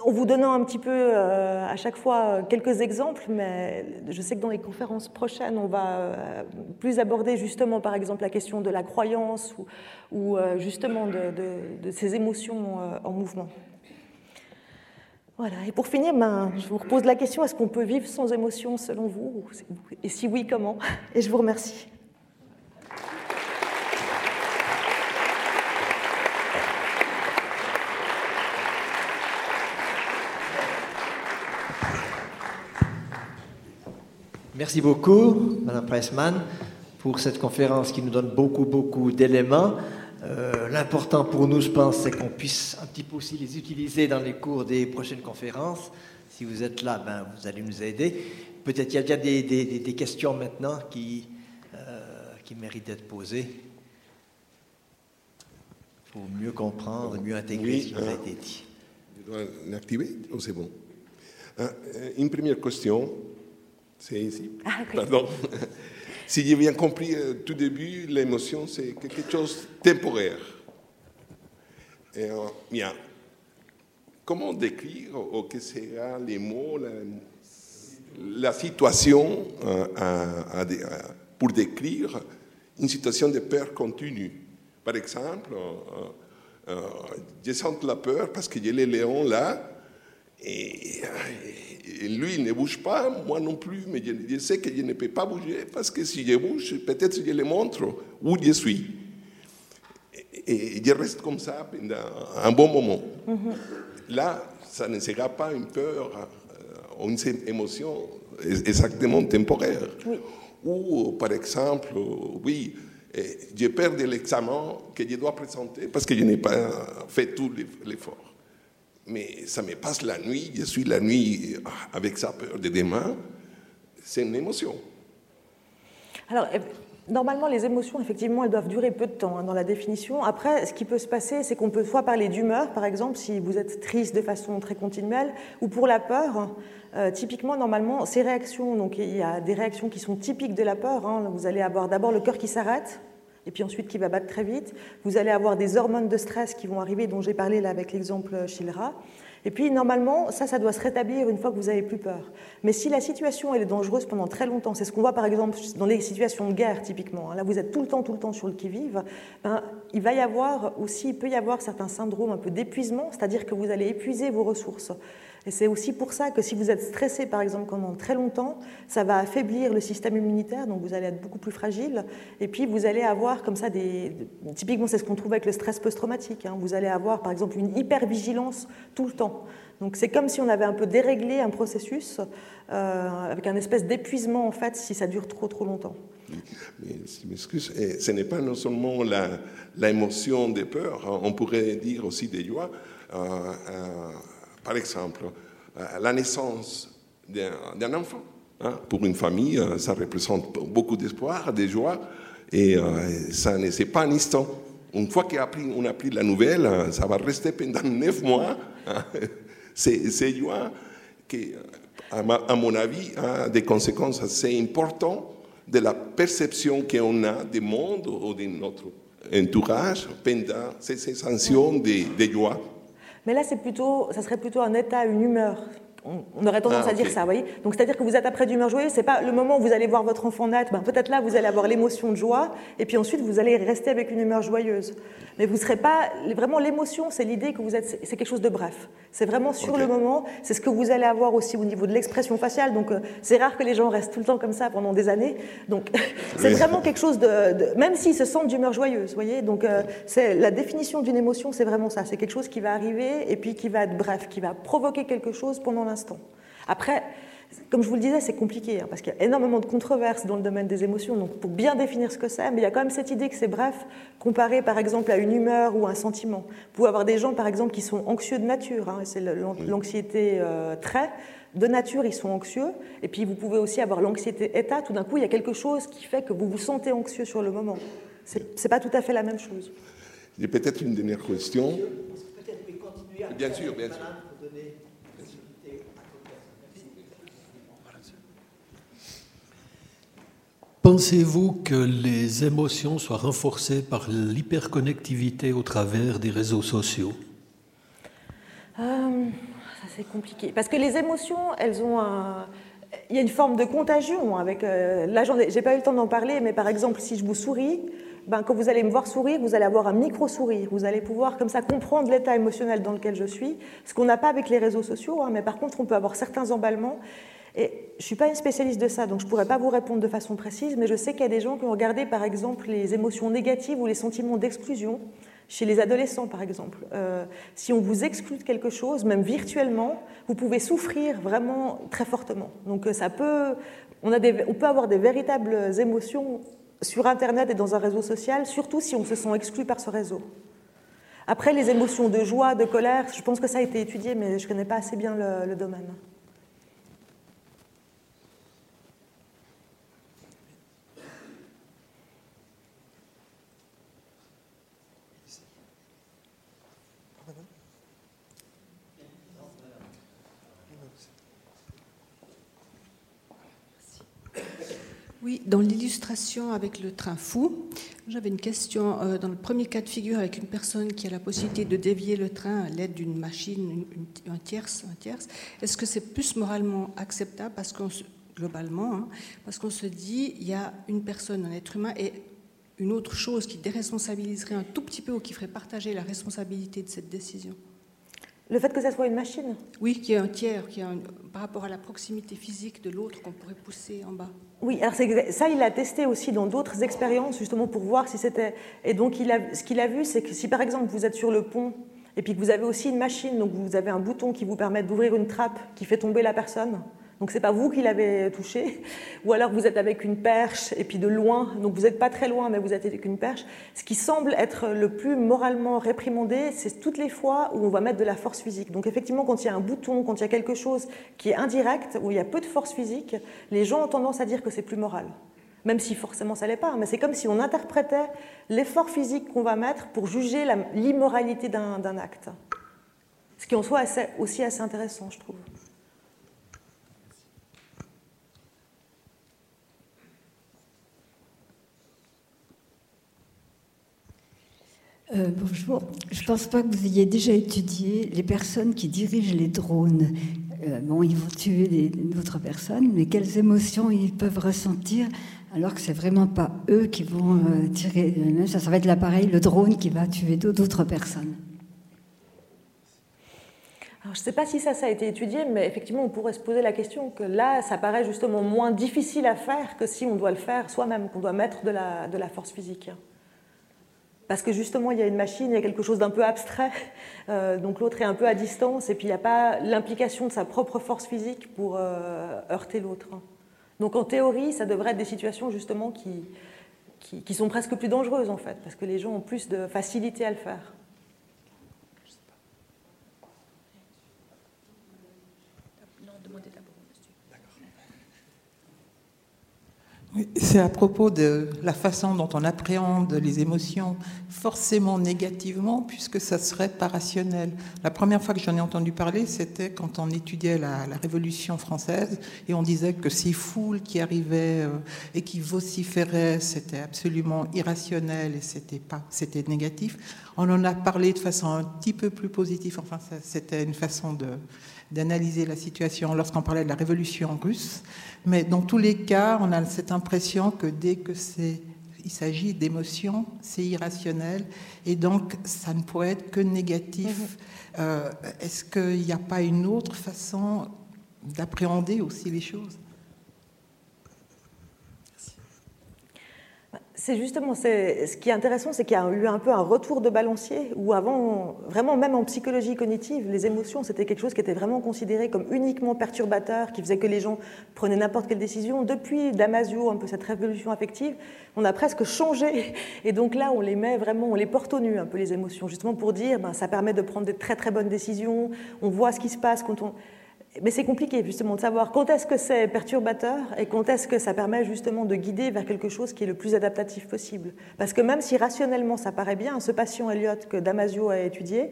en vous donnant un petit peu euh, à chaque fois quelques exemples, mais je sais que dans les conférences prochaines, on va plus aborder justement, par exemple, la question de la croyance ou, justement de, ces émotions en mouvement. Voilà. Et pour finir, ben, je vous repose la question est-ce qu'on peut vivre sans émotion selon vous? Et si oui, comment? Et je vous remercie. Merci beaucoup, Madame Pressman, pour cette conférence qui nous donne beaucoup, beaucoup d'éléments. Euh, l'important pour nous, je pense, c'est qu'on puisse un petit peu aussi les utiliser dans les cours des prochaines conférences. Si vous êtes là, ben, vous allez nous aider. Peut-être qu'il y a déjà des, questions maintenant qui, euh, qui méritent d'être posées pour mieux comprendre, mieux intégrer ce qui a euh, été dit. Je dois l'activer ou c'est bon Une première question. C'est ici. Ah, Pardon. si j'ai bien compris au euh, tout début, l'émotion, c'est quelque chose de temporaire. Et, euh, bien. Comment décrire, ou que sera les mots, la, situation euh, pour décrire une situation de peur continue? Par exemple, je sens la peur parce qu'il y a les léons là, et, lui, il ne bouge pas, moi non plus, mais je, sais que je ne peux pas bouger parce que si je bouge, peut-être je le montre où je suis. Et, je reste comme ça pendant un bon moment. Mm-hmm. Là, ça ne sera pas une peur ou euh, une émotion exactement temporaire. Ou, par exemple, oui, je perds l'examen que je dois présenter parce que je n'ai pas fait tout l'effort mais ça me passe la nuit, je suis la nuit avec sa peur de demain, c'est une émotion. Alors, eh, normalement, les émotions, effectivement, elles doivent durer peu de temps hein, dans la définition. Après, ce qui peut se passer, c'est qu'on peut soit parler d'humeur, par exemple, si vous êtes triste de façon très continuelle, ou pour la peur. Euh, typiquement, normalement, ces réactions, donc il y a des réactions qui sont typiques de la peur. Hein. vous allez avoir d'abord le cœur qui s'arrête, et puis ensuite qui va battre très vite. Vous allez avoir des hormones de stress qui vont arriver, dont j'ai parlé là avec l'exemple Chilra. Et puis, normalement, ça, ça doit se rétablir une fois que vous n'avez plus peur. Mais si la situation est dangereuse pendant très longtemps, c'est ce qu'on voit par exemple dans les situations de guerre typiquement, hein, là vous êtes tout le temps, tout le temps sur le qui-vive, ben, il va y avoir aussi, il peut y avoir certains syndromes un peu d'épuisement, c'est-à-dire que vous allez épuiser vos ressources. Et c'est aussi pour ça que si vous êtes stressé, par exemple, pendant très longtemps, ça va affaiblir le système immunitaire, donc vous allez être beaucoup plus fragile. Et puis vous allez avoir comme ça des. Typiquement, c'est ce qu'on trouve avec le stress post-traumatique. Hein. Vous allez avoir, par exemple, une hypervigilance tout le temps. Donc c'est comme si on avait un peu déréglé un processus euh, avec un espèce d'épuisement, en fait, si ça dure trop, trop longtemps. Mais si m'excuse, ce n'est pas non seulement l'émotion des peurs, hein. on pourrait dire aussi des joies. Euh, euh, par exemple, euh, la naissance d'un enfant. Hein. Pour une famille, euh, ça représente beaucoup d'espoir, de joie, et euh, ça ne c'est pas un instant. Une fois qu'on a, pris, la nouvelle, ça va rester pendant neuf mois. Hein. C'est joie qui, à mon avis, a des conséquences assez importantes de la perception qu'on a du monde ou de notre entourage pendant ces sensations de, de joie. Mais là, c'est plutôt, ça serait plutôt un état, une humeur on, aurait tendance ah, à dire ça, vous voyez. Donc c'est-à-dire que vous êtes après d'humeur joyeuse, c'est pas le moment où vous allez voir votre enfant naître, ben, peut-être là vous allez avoir l'émotion de joie, et puis ensuite vous allez rester avec une humeur joyeuse. Mais vous serez pas vraiment l'émotion, c'est l'idée que vous êtes, c'est quelque chose de bref. C'est vraiment sur le moment, c'est ce que vous allez avoir aussi au niveau de l'expression faciale. Donc euh, c'est rare que les gens restent tout le temps comme ça pendant des années. Donc c'est vraiment quelque chose de, même s'ils se sentent d'humeur joyeuse, vous voyez. Donc euh, c'est la définition d'une émotion, c'est vraiment ça. C'est quelque chose qui va arriver et puis qui va être bref, qui va provoquer quelque chose pendant l'instant. Après, comme je vous le disais, c'est compliqué, hein, parce qu'il y a énormément de controverses dans le domaine des émotions, donc pour bien définir ce que c'est, mais il y a quand même cette idée que c'est bref, comparé par exemple à une humeur ou un sentiment. Vous pouvez avoir des gens, par exemple, qui sont anxieux de nature, hein, c'est l'anxiété euh, très, de nature, ils sont anxieux, et puis vous pouvez aussi avoir l'anxiété état, tout d'un coup, il y a quelque chose qui fait que vous vous sentez anxieux sur le moment. C'est n'est pas tout à fait la même chose. J'ai peut-être une dernière question. Bien sûr, bien sûr. Pensez-vous que les émotions soient renforcées par l'hyperconnectivité au travers des réseaux sociaux? Euh, c'est compliqué. Parce que les émotions, elles ont un... Il y a une forme de contagion avec... Euh, j'ai pas eu le temps d'en parler, mais par exemple, si je vous souris, ben, quand vous allez me voir sourire, vous allez avoir un micro-sourire. Vous allez pouvoir comme ça comprendre l'état émotionnel dans lequel je suis, ce qu'on n'a pas avec les réseaux sociaux, hein, mais par contre, on peut avoir certains emballements. Et je ne suis pas une spécialiste de ça, donc je ne pourrais pas vous répondre de façon précise, mais je sais qu'il y a des gens qui ont regardé, par exemple, les émotions négatives ou les sentiments d'exclusion chez les adolescents, par exemple. Euh, si on vous exclut de quelque chose, même virtuellement, vous pouvez souffrir vraiment très fortement. Donc euh, on peut avoir des véritables émotions sur Internet et dans un réseau social, surtout si on se sent exclu par ce réseau. Après, les émotions de joie, de colère, je pense que ça a été étudié, mais je ne connais pas assez bien le domaine. Oui, dans l'illustration avec le train fou, j'avais une question. Euh, dans le premier cas de figure, avec une personne qui a la possibilité de dévier le train à l'aide d'une machine, un tierce, un tierce, est-ce que c'est plus moralement acceptable parce qu'on globalement, hein, parce qu'on se dit il y a une personne, un être humain, et une autre chose qui déresponsabiliserait un tout petit peu ou qui ferait partager la responsabilité de cette décision? Le fait que ça soit une machine Oui, qu'il y ait un tiers, qui par rapport à la proximité physique de l'autre qu'on pourrait pousser en bas. Oui, alors ça, il l'a testé aussi dans d'autres expériences, justement pour voir si c'était. Et donc, il a, ce qu'il a vu, c'est que si par exemple vous êtes sur le pont et puis que vous avez aussi une machine, donc vous avez un bouton qui vous permet d'ouvrir une trappe qui fait tomber la personne, donc c'est pas vous qui l'avez touché, ou alors vous êtes avec une perche et puis de loin, donc vous n'êtes pas très loin, mais vous êtes avec une perche. Ce qui semble être le plus moralement réprimandé, c'est toutes les fois où on va mettre de la force physique. Donc effectivement, quand il y a un bouton, quand il y a quelque chose qui est indirect, où il y a peu de force physique, les gens ont tendance à dire que c'est plus moral. Même si forcément ça l'est pas, mais c'est comme si on interprétait l'effort physique qu'on va mettre pour juger l'immoralité d'un acte. Ce qui en soit aussi assez intéressant, je trouve. Euh, bonjour. Je ne pense pas que vous ayez déjà étudié les personnes qui dirigent les drones. Euh, bon, ils vont tuer d'autres personnes, mais quelles émotions ils peuvent ressentir alors que c'est vraiment pas eux qui vont euh, tirer. Ça, ça va être l'appareil, le drone qui va tuer d'autres personnes. Alors, je ne sais pas si ça, ça a été étudié, mais effectivement, on pourrait se poser la question que là, ça paraît justement moins difficile à faire que si on doit le faire soi-même, qu'on doit mettre de la, de la force physique parce que justement il y a une machine, il y a quelque chose d'un peu abstrait, euh, donc l'autre est un peu à distance, et puis il n'y a pas l'implication de sa propre force physique pour euh, heurter l'autre. Donc en théorie, ça devrait être des situations justement qui, qui, qui, sont presque plus dangereuses en fait, parce que les gens ont plus de facilité à le faire. C'est à propos de la façon dont on appréhende les émotions forcément négativement, puisque ça serait pas rationnel. La première fois que j'en ai entendu parler, c'était quand on étudiait la, Révolution française et on disait que ces foules qui arrivaient euh, et qui vociféraient, c'était absolument irrationnel et c'était pas, c'était négatif. On en a parlé de façon un petit peu plus positive. Enfin, c'était une façon de d'analyser la situation lorsqu'on parlait de la révolution russe. Mais dans tous les cas, on a cette impression que dès que c'est il s'agit d'émotions, c'est irrationnel, et donc ça ne pourrait être que négatif. Mm-hmm. Euh, est-ce qu'il n'y a pas une autre façon d'appréhender aussi les choses? C'est justement, ce qui est intéressant, c'est qu'il y a eu un peu un retour de balancier, où avant, vraiment même en psychologie cognitive, les émotions, c'était quelque chose qui était vraiment considéré comme uniquement perturbateur, qui faisait que les gens prenaient n'importe quelle décision. Depuis Damasio, un peu cette révolution affective, on a presque changé. Et donc là, on les met vraiment, on les porte au nu, un peu les émotions, justement pour dire, ben, ça permet de prendre de très très bonnes décisions, on voit ce qui se passe quand on mais c'est compliqué justement de savoir quand est-ce que c'est perturbateur et quand est-ce que ça permet justement de guider vers quelque chose qui est le plus adaptatif possible. Parce que même si rationnellement ça paraît bien, ce patient Elliot que Damasio a étudié,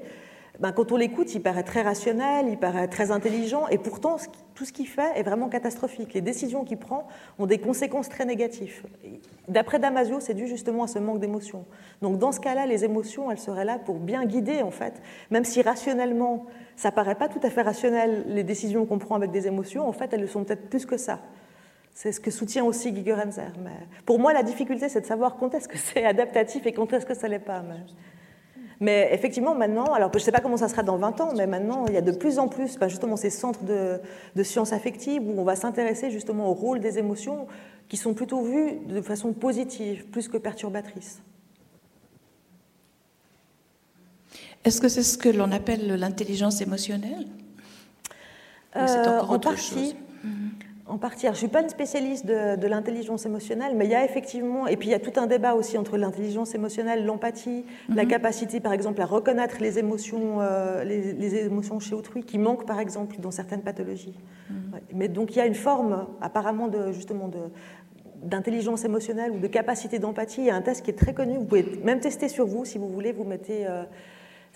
ben, quand on l'écoute, il paraît très rationnel, il paraît très intelligent, et pourtant, tout ce qu'il fait est vraiment catastrophique. Les décisions qu'il prend ont des conséquences très négatives. D'après Damasio, c'est dû justement à ce manque d'émotions. Donc, dans ce cas-là, les émotions, elles seraient là pour bien guider, en fait, même si rationnellement, ça paraît pas tout à fait rationnel, les décisions qu'on prend avec des émotions, en fait, elles le sont peut-être plus que ça. C'est ce que soutient aussi Guy Gerenzer. Mais pour moi, la difficulté, c'est de savoir quand est-ce que c'est adaptatif et quand est-ce que ça l'est pas. Mais... effectivement, maintenant, alors je ne sais pas comment ça sera dans 20 ans, mais maintenant, il y a de plus en plus ben, justement ces centres de, de sciences affectives où on va s'intéresser justement au rôle des émotions qui sont plutôt vues de façon positive, plus que perturbatrice. Est-ce que c'est ce que l'on appelle l'intelligence émotionnelle? Euh, En partie. Mhm. En partie. je ne suis pas une spécialiste de, l'intelligence émotionnelle, mais il y a effectivement, et puis il y a tout un débat aussi entre l'intelligence émotionnelle, l'empathie, la mhm. capacité par exemple à reconnaître les émotions, euh, les, émotions chez autrui qui manquent par exemple dans certaines pathologies. Mhm. Mais donc il y a une forme apparemment de, justement de, d'intelligence émotionnelle ou de capacité d'empathie. Il y a un test qui est très connu, vous pouvez même tester sur vous si vous voulez, vous mettez... Euh,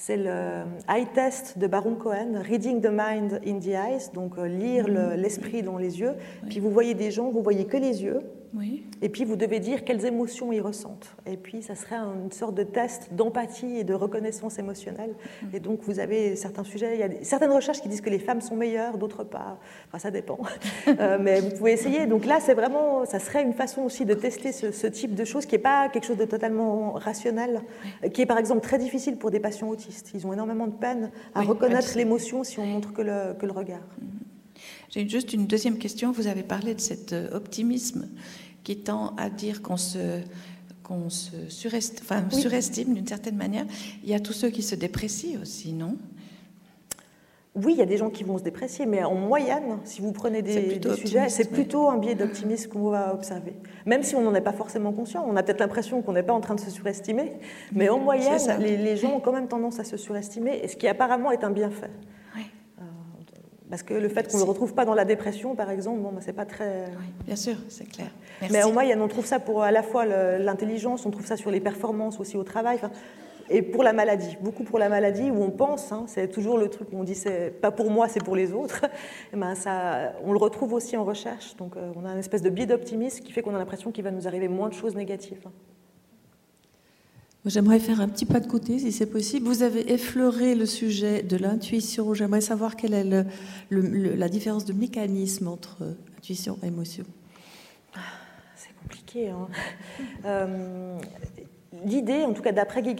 c'est le eye test de Baron Cohen, Reading the Mind in the Eyes, donc euh, lire mhm. l'esprit dans les yeux. Puis vous voyez des gens, vous voyez que les yeux, et puis vous devez dire quelles émotions ils ressentent. Et puis ça serait une sorte de test d'empathie et de reconnaissance émotionnelle. Mm. Et donc vous avez certains sujets, il y a certaines recherches qui disent que les femmes sont meilleures, d'autres pas. Enfin ça dépend. Euh, mais vous pouvez essayer. Donc là c'est vraiment, ça serait une façon aussi de tester ce, type de choses qui n'est pas quelque chose de totalement rationnel, qui est par exemple très difficile pour des patients autistes. Ils ont énormément de peine à reconnaître l'émotion si on montre que le, que le regard. Mm. J'ai juste une deuxième question. Vous avez parlé de cet euh, optimisme qui tend à dire qu'on se, qu'on se surestime, enfin, surestime d'une certaine manière. Il y a tous ceux qui se déprécient aussi, non? Oui, il y a des gens qui vont se déprécier, mais en moyenne, si vous prenez des, sujets, c'est plutôt un biais d'optimisme qu'on va observer. Même si on n'en est pas forcément conscient, on a peut-être l'impression qu'on n'est pas en train de se surestimer, mais en moyenne, les, les, gens ont quand même tendance à se surestimer, et ce qui apparemment est un bienfait. Parce que le fait qu'on ne le retrouve pas dans la dépression, par exemple, bon, bah, c'est pas très. Oui, bien sûr, c'est clair. Mais au moyen, on trouve ça pour à la fois l'intelligence, on trouve ça sur les performances aussi au travail, et pour la maladie. Beaucoup pour la maladie, où on pense, hein, c'est toujours le truc où on dit c'est pas pour moi, c'est pour les autres. Et ben ça, on le retrouve aussi en recherche. Donc euh, on a une espèce de biais d'optimisme qui fait qu'on a l'impression qu'il va nous arriver moins de choses négatives. J'aimerais faire un petit pas de côté, si c'est possible. Vous avez effleuré le sujet de l'intuition. J'aimerais savoir quelle est la différence de mécanisme entre intuition et émotion. Ah, c'est compliqué. Hein. Euh, l'idée, en tout cas d'après Guy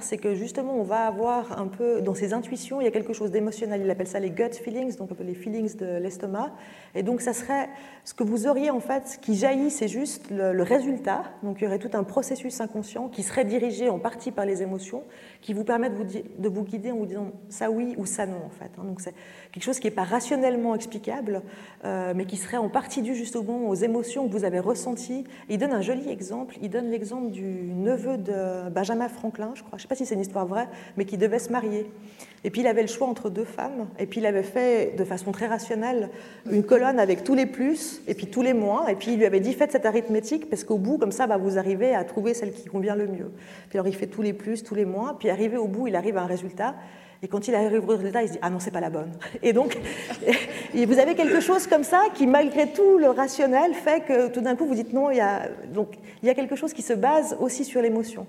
c'est que justement on va avoir un peu, dans ses intuitions, il y a quelque chose d'émotionnel. Il appelle ça les gut feelings, donc les feelings de l'estomac. Et donc ça serait ce que vous auriez en fait, ce qui jaillit, c'est juste le, résultat. Donc il y aurait tout un processus inconscient qui serait dirigé en partie par les émotions, qui vous permet de vous, de vous guider en vous disant ça oui ou ça non en fait. Hein. Donc c'est quelque chose qui n'est pas rationnellement explicable, euh, mais qui serait en partie dû justement aux émotions que vous avez ressenties. il donne un joli exemple. Il donne l'exemple du neveu de Benjamin Franklin, je crois. Je ne sais pas si c'est une histoire vraie, mais qui devait se marier. Et puis il avait le choix entre deux femmes, et puis il avait fait de façon très rationnelle une colonne avec tous les plus et puis tous les moins, et puis il lui avait dit faites cette arithmétique parce qu'au bout, comme ça, va vous arriver à trouver celle qui convient le mieux. Alors il fait tous les plus, tous les moins, puis arrivé au bout, il arrive à un résultat. Et quand il arrive au résultat, il se dit Ah non, c'est pas la bonne. Et donc, vous avez quelque chose comme ça qui, malgré tout le rationnel, fait que tout d'un coup, vous dites non, il y a, donc, il y a quelque chose qui se base aussi sur l'émotion.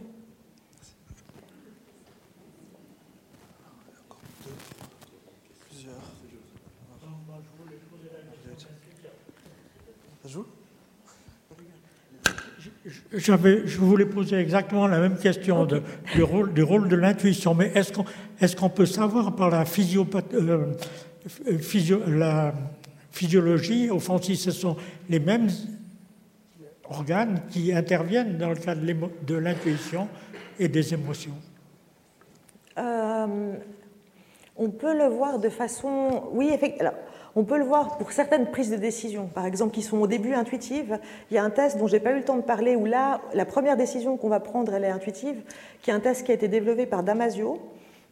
Je voulais poser exactement la même question du, rôle, de l'intuition, mais est-ce qu'on peut savoir par la, euh, la physiologie, au fond, si ce sont les mêmes organes qui interviennent dans le cas de l'intuition et des émotions? Euh, On peut le voir de façon... Oui, effectivement. On peut le voir pour certaines prises de décision, par exemple, qui sont au début intuitives. Il y a un test dont je n'ai pas eu le temps de parler, où là, la première décision qu'on va prendre, elle est intuitive, qui est un test qui a été développé par Damasio.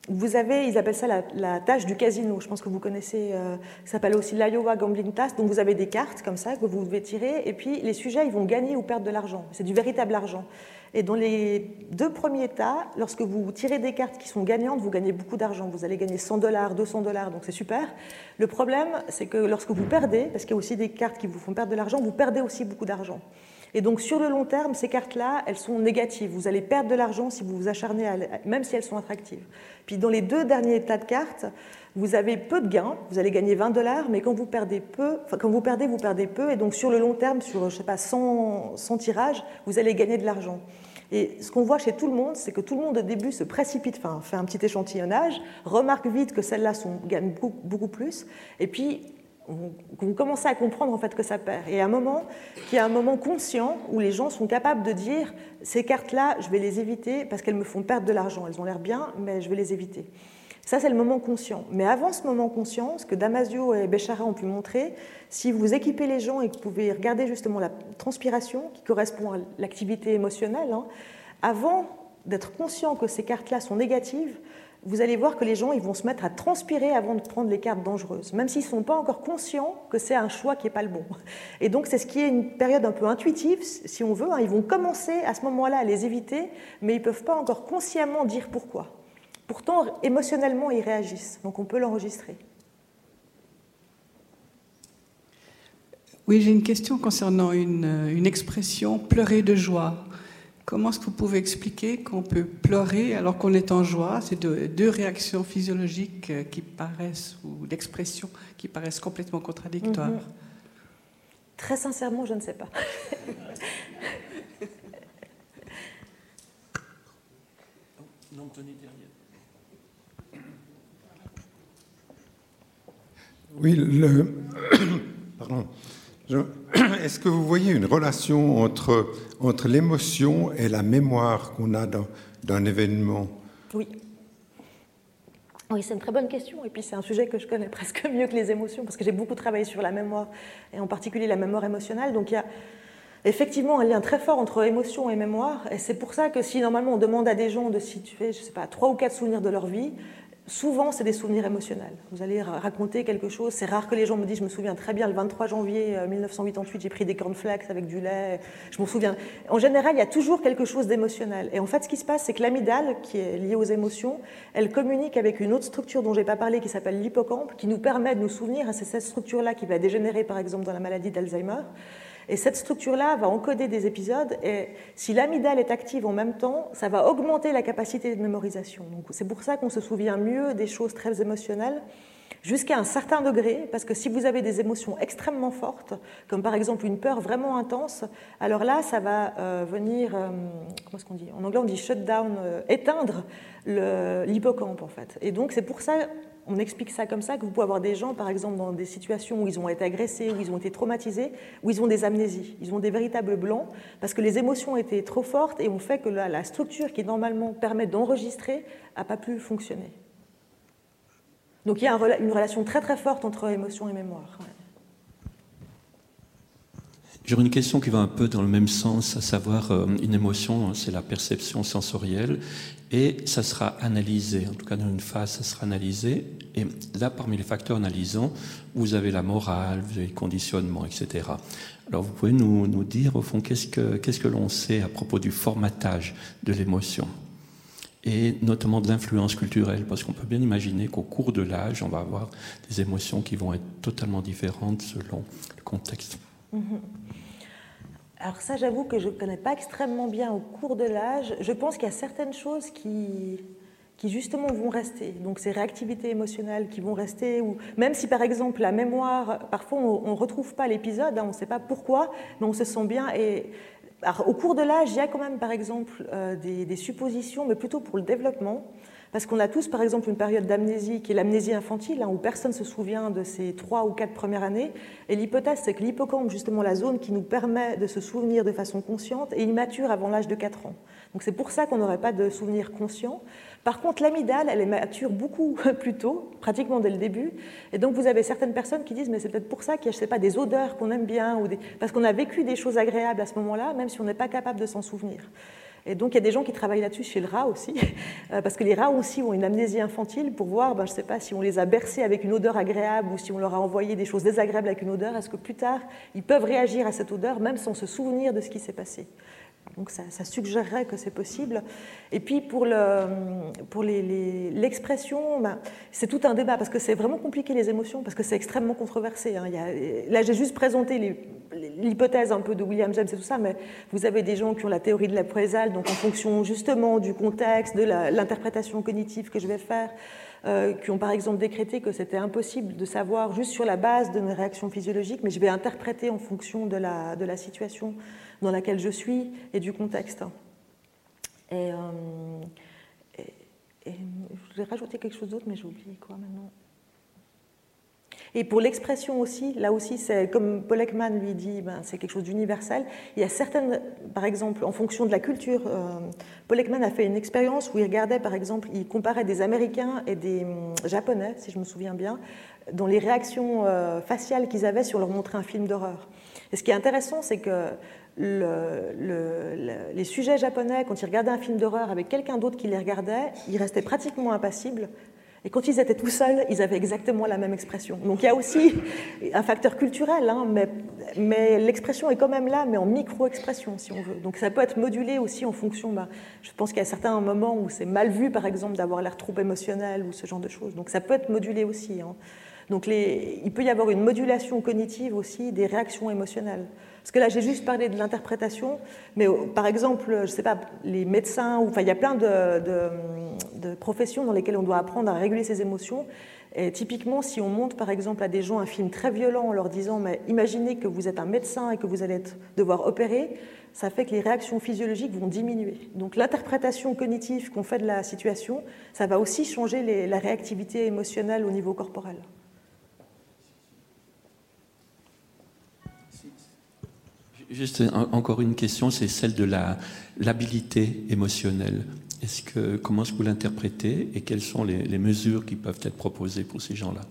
Vous avez, ils appellent ça la, tâche du casino, je pense que vous connaissez, euh, ça s'appelle aussi l'Iowa Gambling Task. Donc vous avez des cartes comme ça que vous devez tirer, et puis les sujets, ils vont gagner ou perdre de l'argent. C'est du véritable argent. Et dans les deux premiers tas, lorsque vous tirez des cartes qui sont gagnantes, vous gagnez beaucoup d'argent. Vous allez gagner 100 dollars, 200 dollars, donc c'est super. Le problème, c'est que lorsque vous perdez, parce qu'il y a aussi des cartes qui vous font perdre de l'argent, vous perdez aussi beaucoup d'argent. Et donc sur le long terme, ces cartes-là, elles sont négatives. Vous allez perdre de l'argent si vous vous acharnez, même si elles sont attractives. Puis dans les deux derniers tas de cartes, vous avez peu de gains, vous allez gagner 20 dollars, mais quand vous perdez peu, quand vous perdez, vous perdez peu, et donc sur le long terme, sur je sais pas 100, 100 tirages, vous allez gagner de l'argent. Et ce qu'on voit chez tout le monde, c'est que tout le monde au début se précipite, enfin fait un petit échantillonnage, remarque vite que celles-là gagnent beaucoup, plus, et puis on, commence à comprendre en fait que ça perd. Et à un moment, qui est un moment conscient où les gens sont capables de dire ces cartes-là, je vais les éviter parce qu'elles me font perdre de l'argent. Elles ont l'air bien, mais je vais les éviter. Ça, c'est le moment conscient. Mais avant ce moment conscient, ce que Damasio et Béchara ont pu montrer, si vous équipez les gens et que vous pouvez regarder justement la transpiration qui correspond à l'activité émotionnelle, hein, avant d'être conscient que ces cartes-là sont négatives, vous allez voir que les gens ils vont se mettre à transpirer avant de prendre les cartes dangereuses, même s'ils ne sont pas encore conscients que c'est un choix qui n'est pas le bon. Et donc c'est ce qui est une période un peu intuitive, si on veut. Hein. Ils vont commencer à ce moment-là à les éviter, mais ils ne peuvent pas encore consciemment dire pourquoi. Pourtant, émotionnellement, ils réagissent, donc on peut l'enregistrer. Oui, j'ai une question concernant une, une, expression pleurer de joie. Comment est-ce que vous pouvez expliquer qu'on peut pleurer alors qu'on est en joie? C'est deux, deux, réactions physiologiques qui paraissent, ou d'expressions qui paraissent complètement contradictoires. Mhm. Très sincèrement, je ne sais pas. non, tenez Oui, le... pardon. Est-ce que vous voyez une relation entre, entre l'émotion et la mémoire qu'on a d'un événement? Oui. Oui, c'est une très bonne question. Et puis, c'est un sujet que je connais presque mieux que les émotions, parce que j'ai beaucoup travaillé sur la mémoire, et en particulier la mémoire émotionnelle. Donc, il y a effectivement un lien très fort entre émotion et mémoire. Et c'est pour ça que si normalement on demande à des gens de situer, je sais pas, trois ou quatre souvenirs de leur vie, Souvent, c'est des souvenirs émotionnels. Vous allez raconter quelque chose. C'est rare que les gens me disent, je me souviens très bien, le 23 janvier 1988, euh, j'ai pris des cornflakes avec du lait. Je m'en souviens. En général, il y a toujours quelque chose d'émotionnel. Et en fait, ce qui se passe, c'est que l'amygdale, qui est liée aux émotions, elle communique avec une autre structure dont je n'ai pas parlé, qui s'appelle l'hippocampe, qui nous permet de nous souvenir. C'est cette structure-là qui va dégénérer, par exemple, dans la maladie d'Alzheimer. Et cette structure-là va encoder des épisodes. Et si l'amygdale est active en même temps, ça va augmenter la capacité de mémorisation. C'est pour ça qu'on se souvient mieux des choses très émotionnelles jusqu'à un certain degré, parce que si vous avez des émotions extrêmement fortes, comme par exemple une peur vraiment intense, alors là, ça va euh, venir, euh, comment est-ce qu'on dit? En anglais, on dit shut down, euh, éteindre l'hippocampe en fait. Et donc c'est pour ça, on explique ça comme ça, que vous pouvez avoir des gens, par exemple, dans des situations où ils ont été agressés, où ils ont été traumatisés, où ils ont des amnésies, ils ont des véritables blancs, parce que les émotions étaient trop fortes et ont fait que la, structure qui normalement permet d'enregistrer n'a pas pu fonctionner. Donc il y a une relation très très forte entre émotion et mémoire. J'aurais une question qui va un peu dans le même sens, à savoir euh, une émotion, c'est la perception sensorielle, et ça sera analysé, en tout cas dans une phase, ça sera analysé. Et là, parmi les facteurs analysants, vous avez la morale, vous avez le conditionnement, etc. Alors vous pouvez nous, nous dire, au fond, qu'est-ce que, qu'est-ce que l'on sait à propos du formatage de l'émotion et notamment de l'influence culturelle, parce qu'on peut bien imaginer qu'au cours de l'âge, on va avoir des émotions qui vont être totalement différentes selon le contexte. Alors ça, j'avoue que je ne connais pas extrêmement bien au cours de l'âge. Je pense qu'il y a certaines choses qui, qui justement vont rester. Donc ces réactivités émotionnelles qui vont rester, ou même si par exemple la mémoire, parfois on ne retrouve pas l'épisode, hein, on ne sait pas pourquoi, mais on se sent bien. Et au cours de l'âge, il y a quand même, par exemple, euh, des, suppositions, mais plutôt pour le développement, parce qu'on a tous, par exemple, une période d'amnésie qui est l'amnésie infantile, hein, où personne ne se souvient de ces trois ou quatre premières années. Et l'hypothèse, c'est que l'hippocampe, justement, la zone qui nous permet de se souvenir de façon consciente, est immature avant l'âge de 4 ans. Donc c'est pour ça qu'on n'aurait pas de souvenir conscient. Par contre, l'amygdale, elle est mature beaucoup plus tôt, pratiquement dès le début. Et donc, vous avez certaines personnes qui disent, mais c'est peut-être pour ça qu'il y a, je sais pas, des odeurs qu'on aime bien, ou parce qu'on a vécu des choses agréables à ce moment-là, même si on n'est pas capable de s'en souvenir. Et donc, il y a des gens qui travaillent là-dessus chez le rat aussi, euh, parce que les rats aussi ont une amnésie infantile pour voir, ben, je ne sais pas, si on les a bercés avec une odeur agréable ou si on leur a envoyé des choses désagréables avec une odeur, est-ce que plus tard, ils peuvent réagir à cette odeur, même sans se souvenir de ce qui s'est passé? Donc ça, suggérerait que c'est possible. Et puis pour l'expression, pour ben, c'est tout un débat parce que c'est vraiment compliqué les émotions, parce que c'est extrêmement controversé. Hein. là, j'ai juste présenté l'hypothèse un peu de William James et tout ça, mais vous avez des gens qui ont la théorie de la présale, donc en fonction justement du contexte, de l'interprétation cognitive que je vais faire. Euh, qui ont par exemple décrété que c'était impossible de savoir juste sur la base de mes réactions physiologiques, mais je vais interpréter en fonction de la, de la situation dans laquelle je suis et du contexte. Et, euh, je voulais rajouter quelque chose d'autre, mais j'ai oublié quoi maintenant. Et pour l'expression aussi, là aussi, c'est comme Paul Ekman lui dit, ben, c'est quelque chose d'universel. Il y a certaines, par exemple, en fonction de la culture, euh, Paul Ekman a fait une expérience où il regardait, par exemple, il comparait des Américains et des hum, Japonais, si je me souviens bien, dans les réactions euh, faciales qu'ils avaient sur leur montrer un film d'horreur. Et ce qui est intéressant, c'est que le, les sujets japonais, quand ils regardaient un film d'horreur avec quelqu'un d'autre qui les regardait, ils restaient pratiquement impassibles. Et quand ils étaient tout seuls, ils avaient exactement la même expression. Donc il y a aussi un facteur culturel, hein, mais, mais l'expression est quand même là, mais en micro-expression, si on veut. Donc ça peut être modulé aussi en fonction. Bah, je pense qu'il y a certains moments où c'est mal vu, par exemple, d'avoir l'air trop émotionnel ou ce genre de choses. Donc ça peut être modulé aussi. Hein. Donc il peut y avoir une modulation cognitive aussi des réactions émotionnelles. Parce que là, j'ai juste parlé de l'interprétation, mais euh, par exemple, je ne sais pas, les médecins, ou, enfin, il y a plein de, professions dans lesquelles on doit apprendre à réguler ses émotions. Et typiquement, si on montre par exemple à des gens un film très violent en leur disant mais imaginez que vous êtes un médecin et que vous allez devoir opérer, ça fait que les réactions physiologiques vont diminuer. Donc l'interprétation cognitive qu'on fait de la situation, ça va aussi changer la réactivité émotionnelle au niveau corporel. Juste encore une question, c'est celle de l'habilité émotionnelle. Comment est-ce que vous l'interprétez et quelles sont les mesures qui peuvent être proposées pour ces gens-là?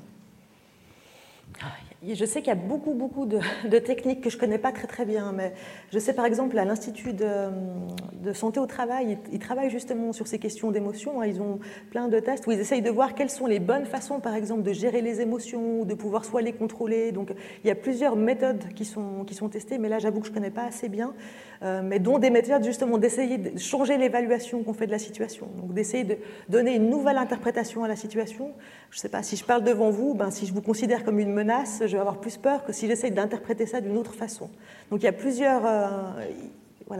Je sais qu'il y a beaucoup, beaucoup de, techniques que je ne connais pas très, très bien, mais je sais par exemple à l'Institut de, santé au travail, ils, travaillent justement sur ces questions d'émotion. Hein. Ils ont plein de tests où ils essayent de voir quelles sont les bonnes façons, par exemple, de gérer les émotions, de pouvoir soit les contrôler. Donc il y a plusieurs méthodes qui sont, qui sont testées, mais là j'avoue que je ne connais pas assez bien. Euh, mais dont des méthodes justement d'essayer de changer l'évaluation qu'on fait de la situation, donc d'essayer de donner une nouvelle interprétation à la situation. Je ne sais pas, si je parle devant vous, ben, si je vous considère comme une menace, je vais avoir plus peur que si j'essaye d'interpréter ça d'une autre façon. Donc il y a plusieurs euh,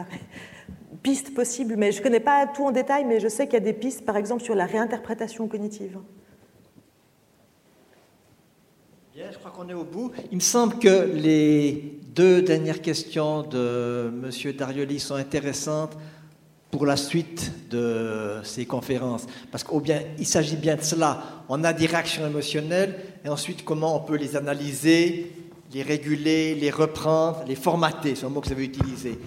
pistes possibles, mais je ne connais pas tout en détail, mais je sais qu'il y a des pistes, par exemple, sur la réinterprétation cognitive. Bien, je crois qu'on est au bout. Il me semble que les deux dernières questions de M. Darioli sont intéressantes pour la suite de ces conférences. Parce qu'au bien, il s'agit bien de cela. On a des réactions émotionnelles et ensuite comment on peut les analyser, les réguler, les reprendre, les formater, c'est un mot que vous avez utilisé.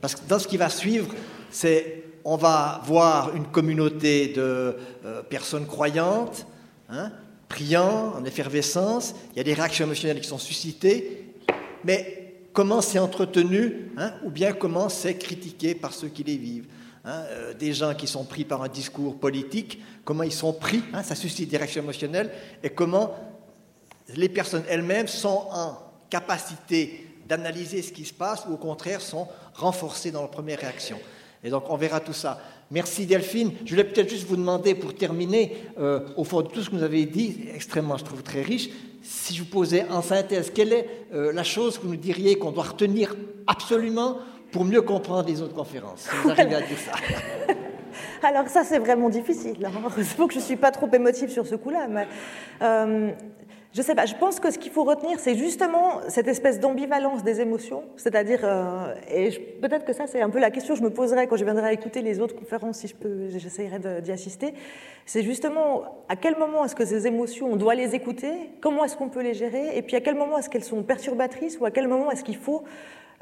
Parce que dans ce qui va suivre, c'est on va voir une communauté de euh, personnes croyantes, hein, priant, en effervescence, il y a des réactions émotionnelles qui sont suscitées, mais comment c'est entretenu, hein, ou bien comment c'est critiqué par ceux qui les vivent? Hein, euh, des gens qui sont pris par un discours politique, comment ils sont pris, hein, ça suscite des réactions émotionnelles, et comment les personnes elles-mêmes sont en capacité d'analyser ce qui se passe, ou au contraire sont renforcées dans leur première réaction. Et donc on verra tout ça. Merci Delphine. Je voulais peut-être juste vous demander, pour terminer, euh, au fond de tout ce que vous avez dit, extrêmement, je trouve, très riche, si je vous posais en synthèse, quelle est euh, la chose que vous nous diriez qu'on doit retenir absolument pour mieux comprendre les autres conférences. Si vous arrivez à dire ça. Alors ça, c'est vraiment difficile. Il hein. que je ne suis pas trop émotive sur ce coup-là. Mais, euh, je sais pas, je pense que ce qu'il faut retenir, c'est justement cette espèce d'ambivalence des émotions. C'est-à-dire, euh, et peut-être que ça, c'est un peu la question que je me poserai quand je viendrai écouter les autres conférences, si je peux, j'essayerai d'y assister. C'est justement à quel moment est-ce que ces émotions, on doit les écouter, comment est-ce qu'on peut les gérer, et puis à quel moment est-ce qu'elles sont perturbatrices, ou à quel moment est-ce qu'il faut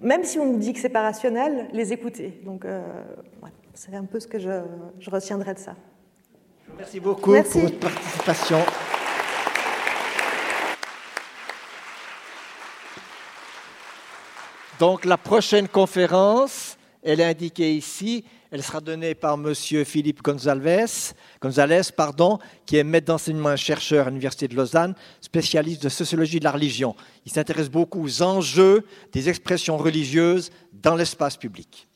même si on dit que c'est pas rationnel, les écouter. Donc, euh, c'est un peu ce que je, retiendrai de ça. Merci beaucoup pour votre participation. Donc, la prochaine conférence, elle est indiquée ici. Elle sera donnée par M. Philippe Gonzalez, Gonzalez pardon, qui est maître d'enseignement et chercheur à l'Université de Lausanne, spécialiste de sociologie de la religion. Il s'intéresse beaucoup aux enjeux des expressions religieuses dans l'espace public.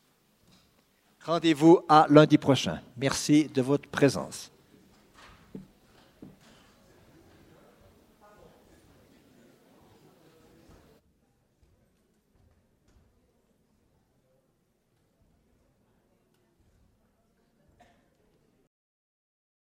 Rendez-vous à lundi prochain. Merci de votre présence.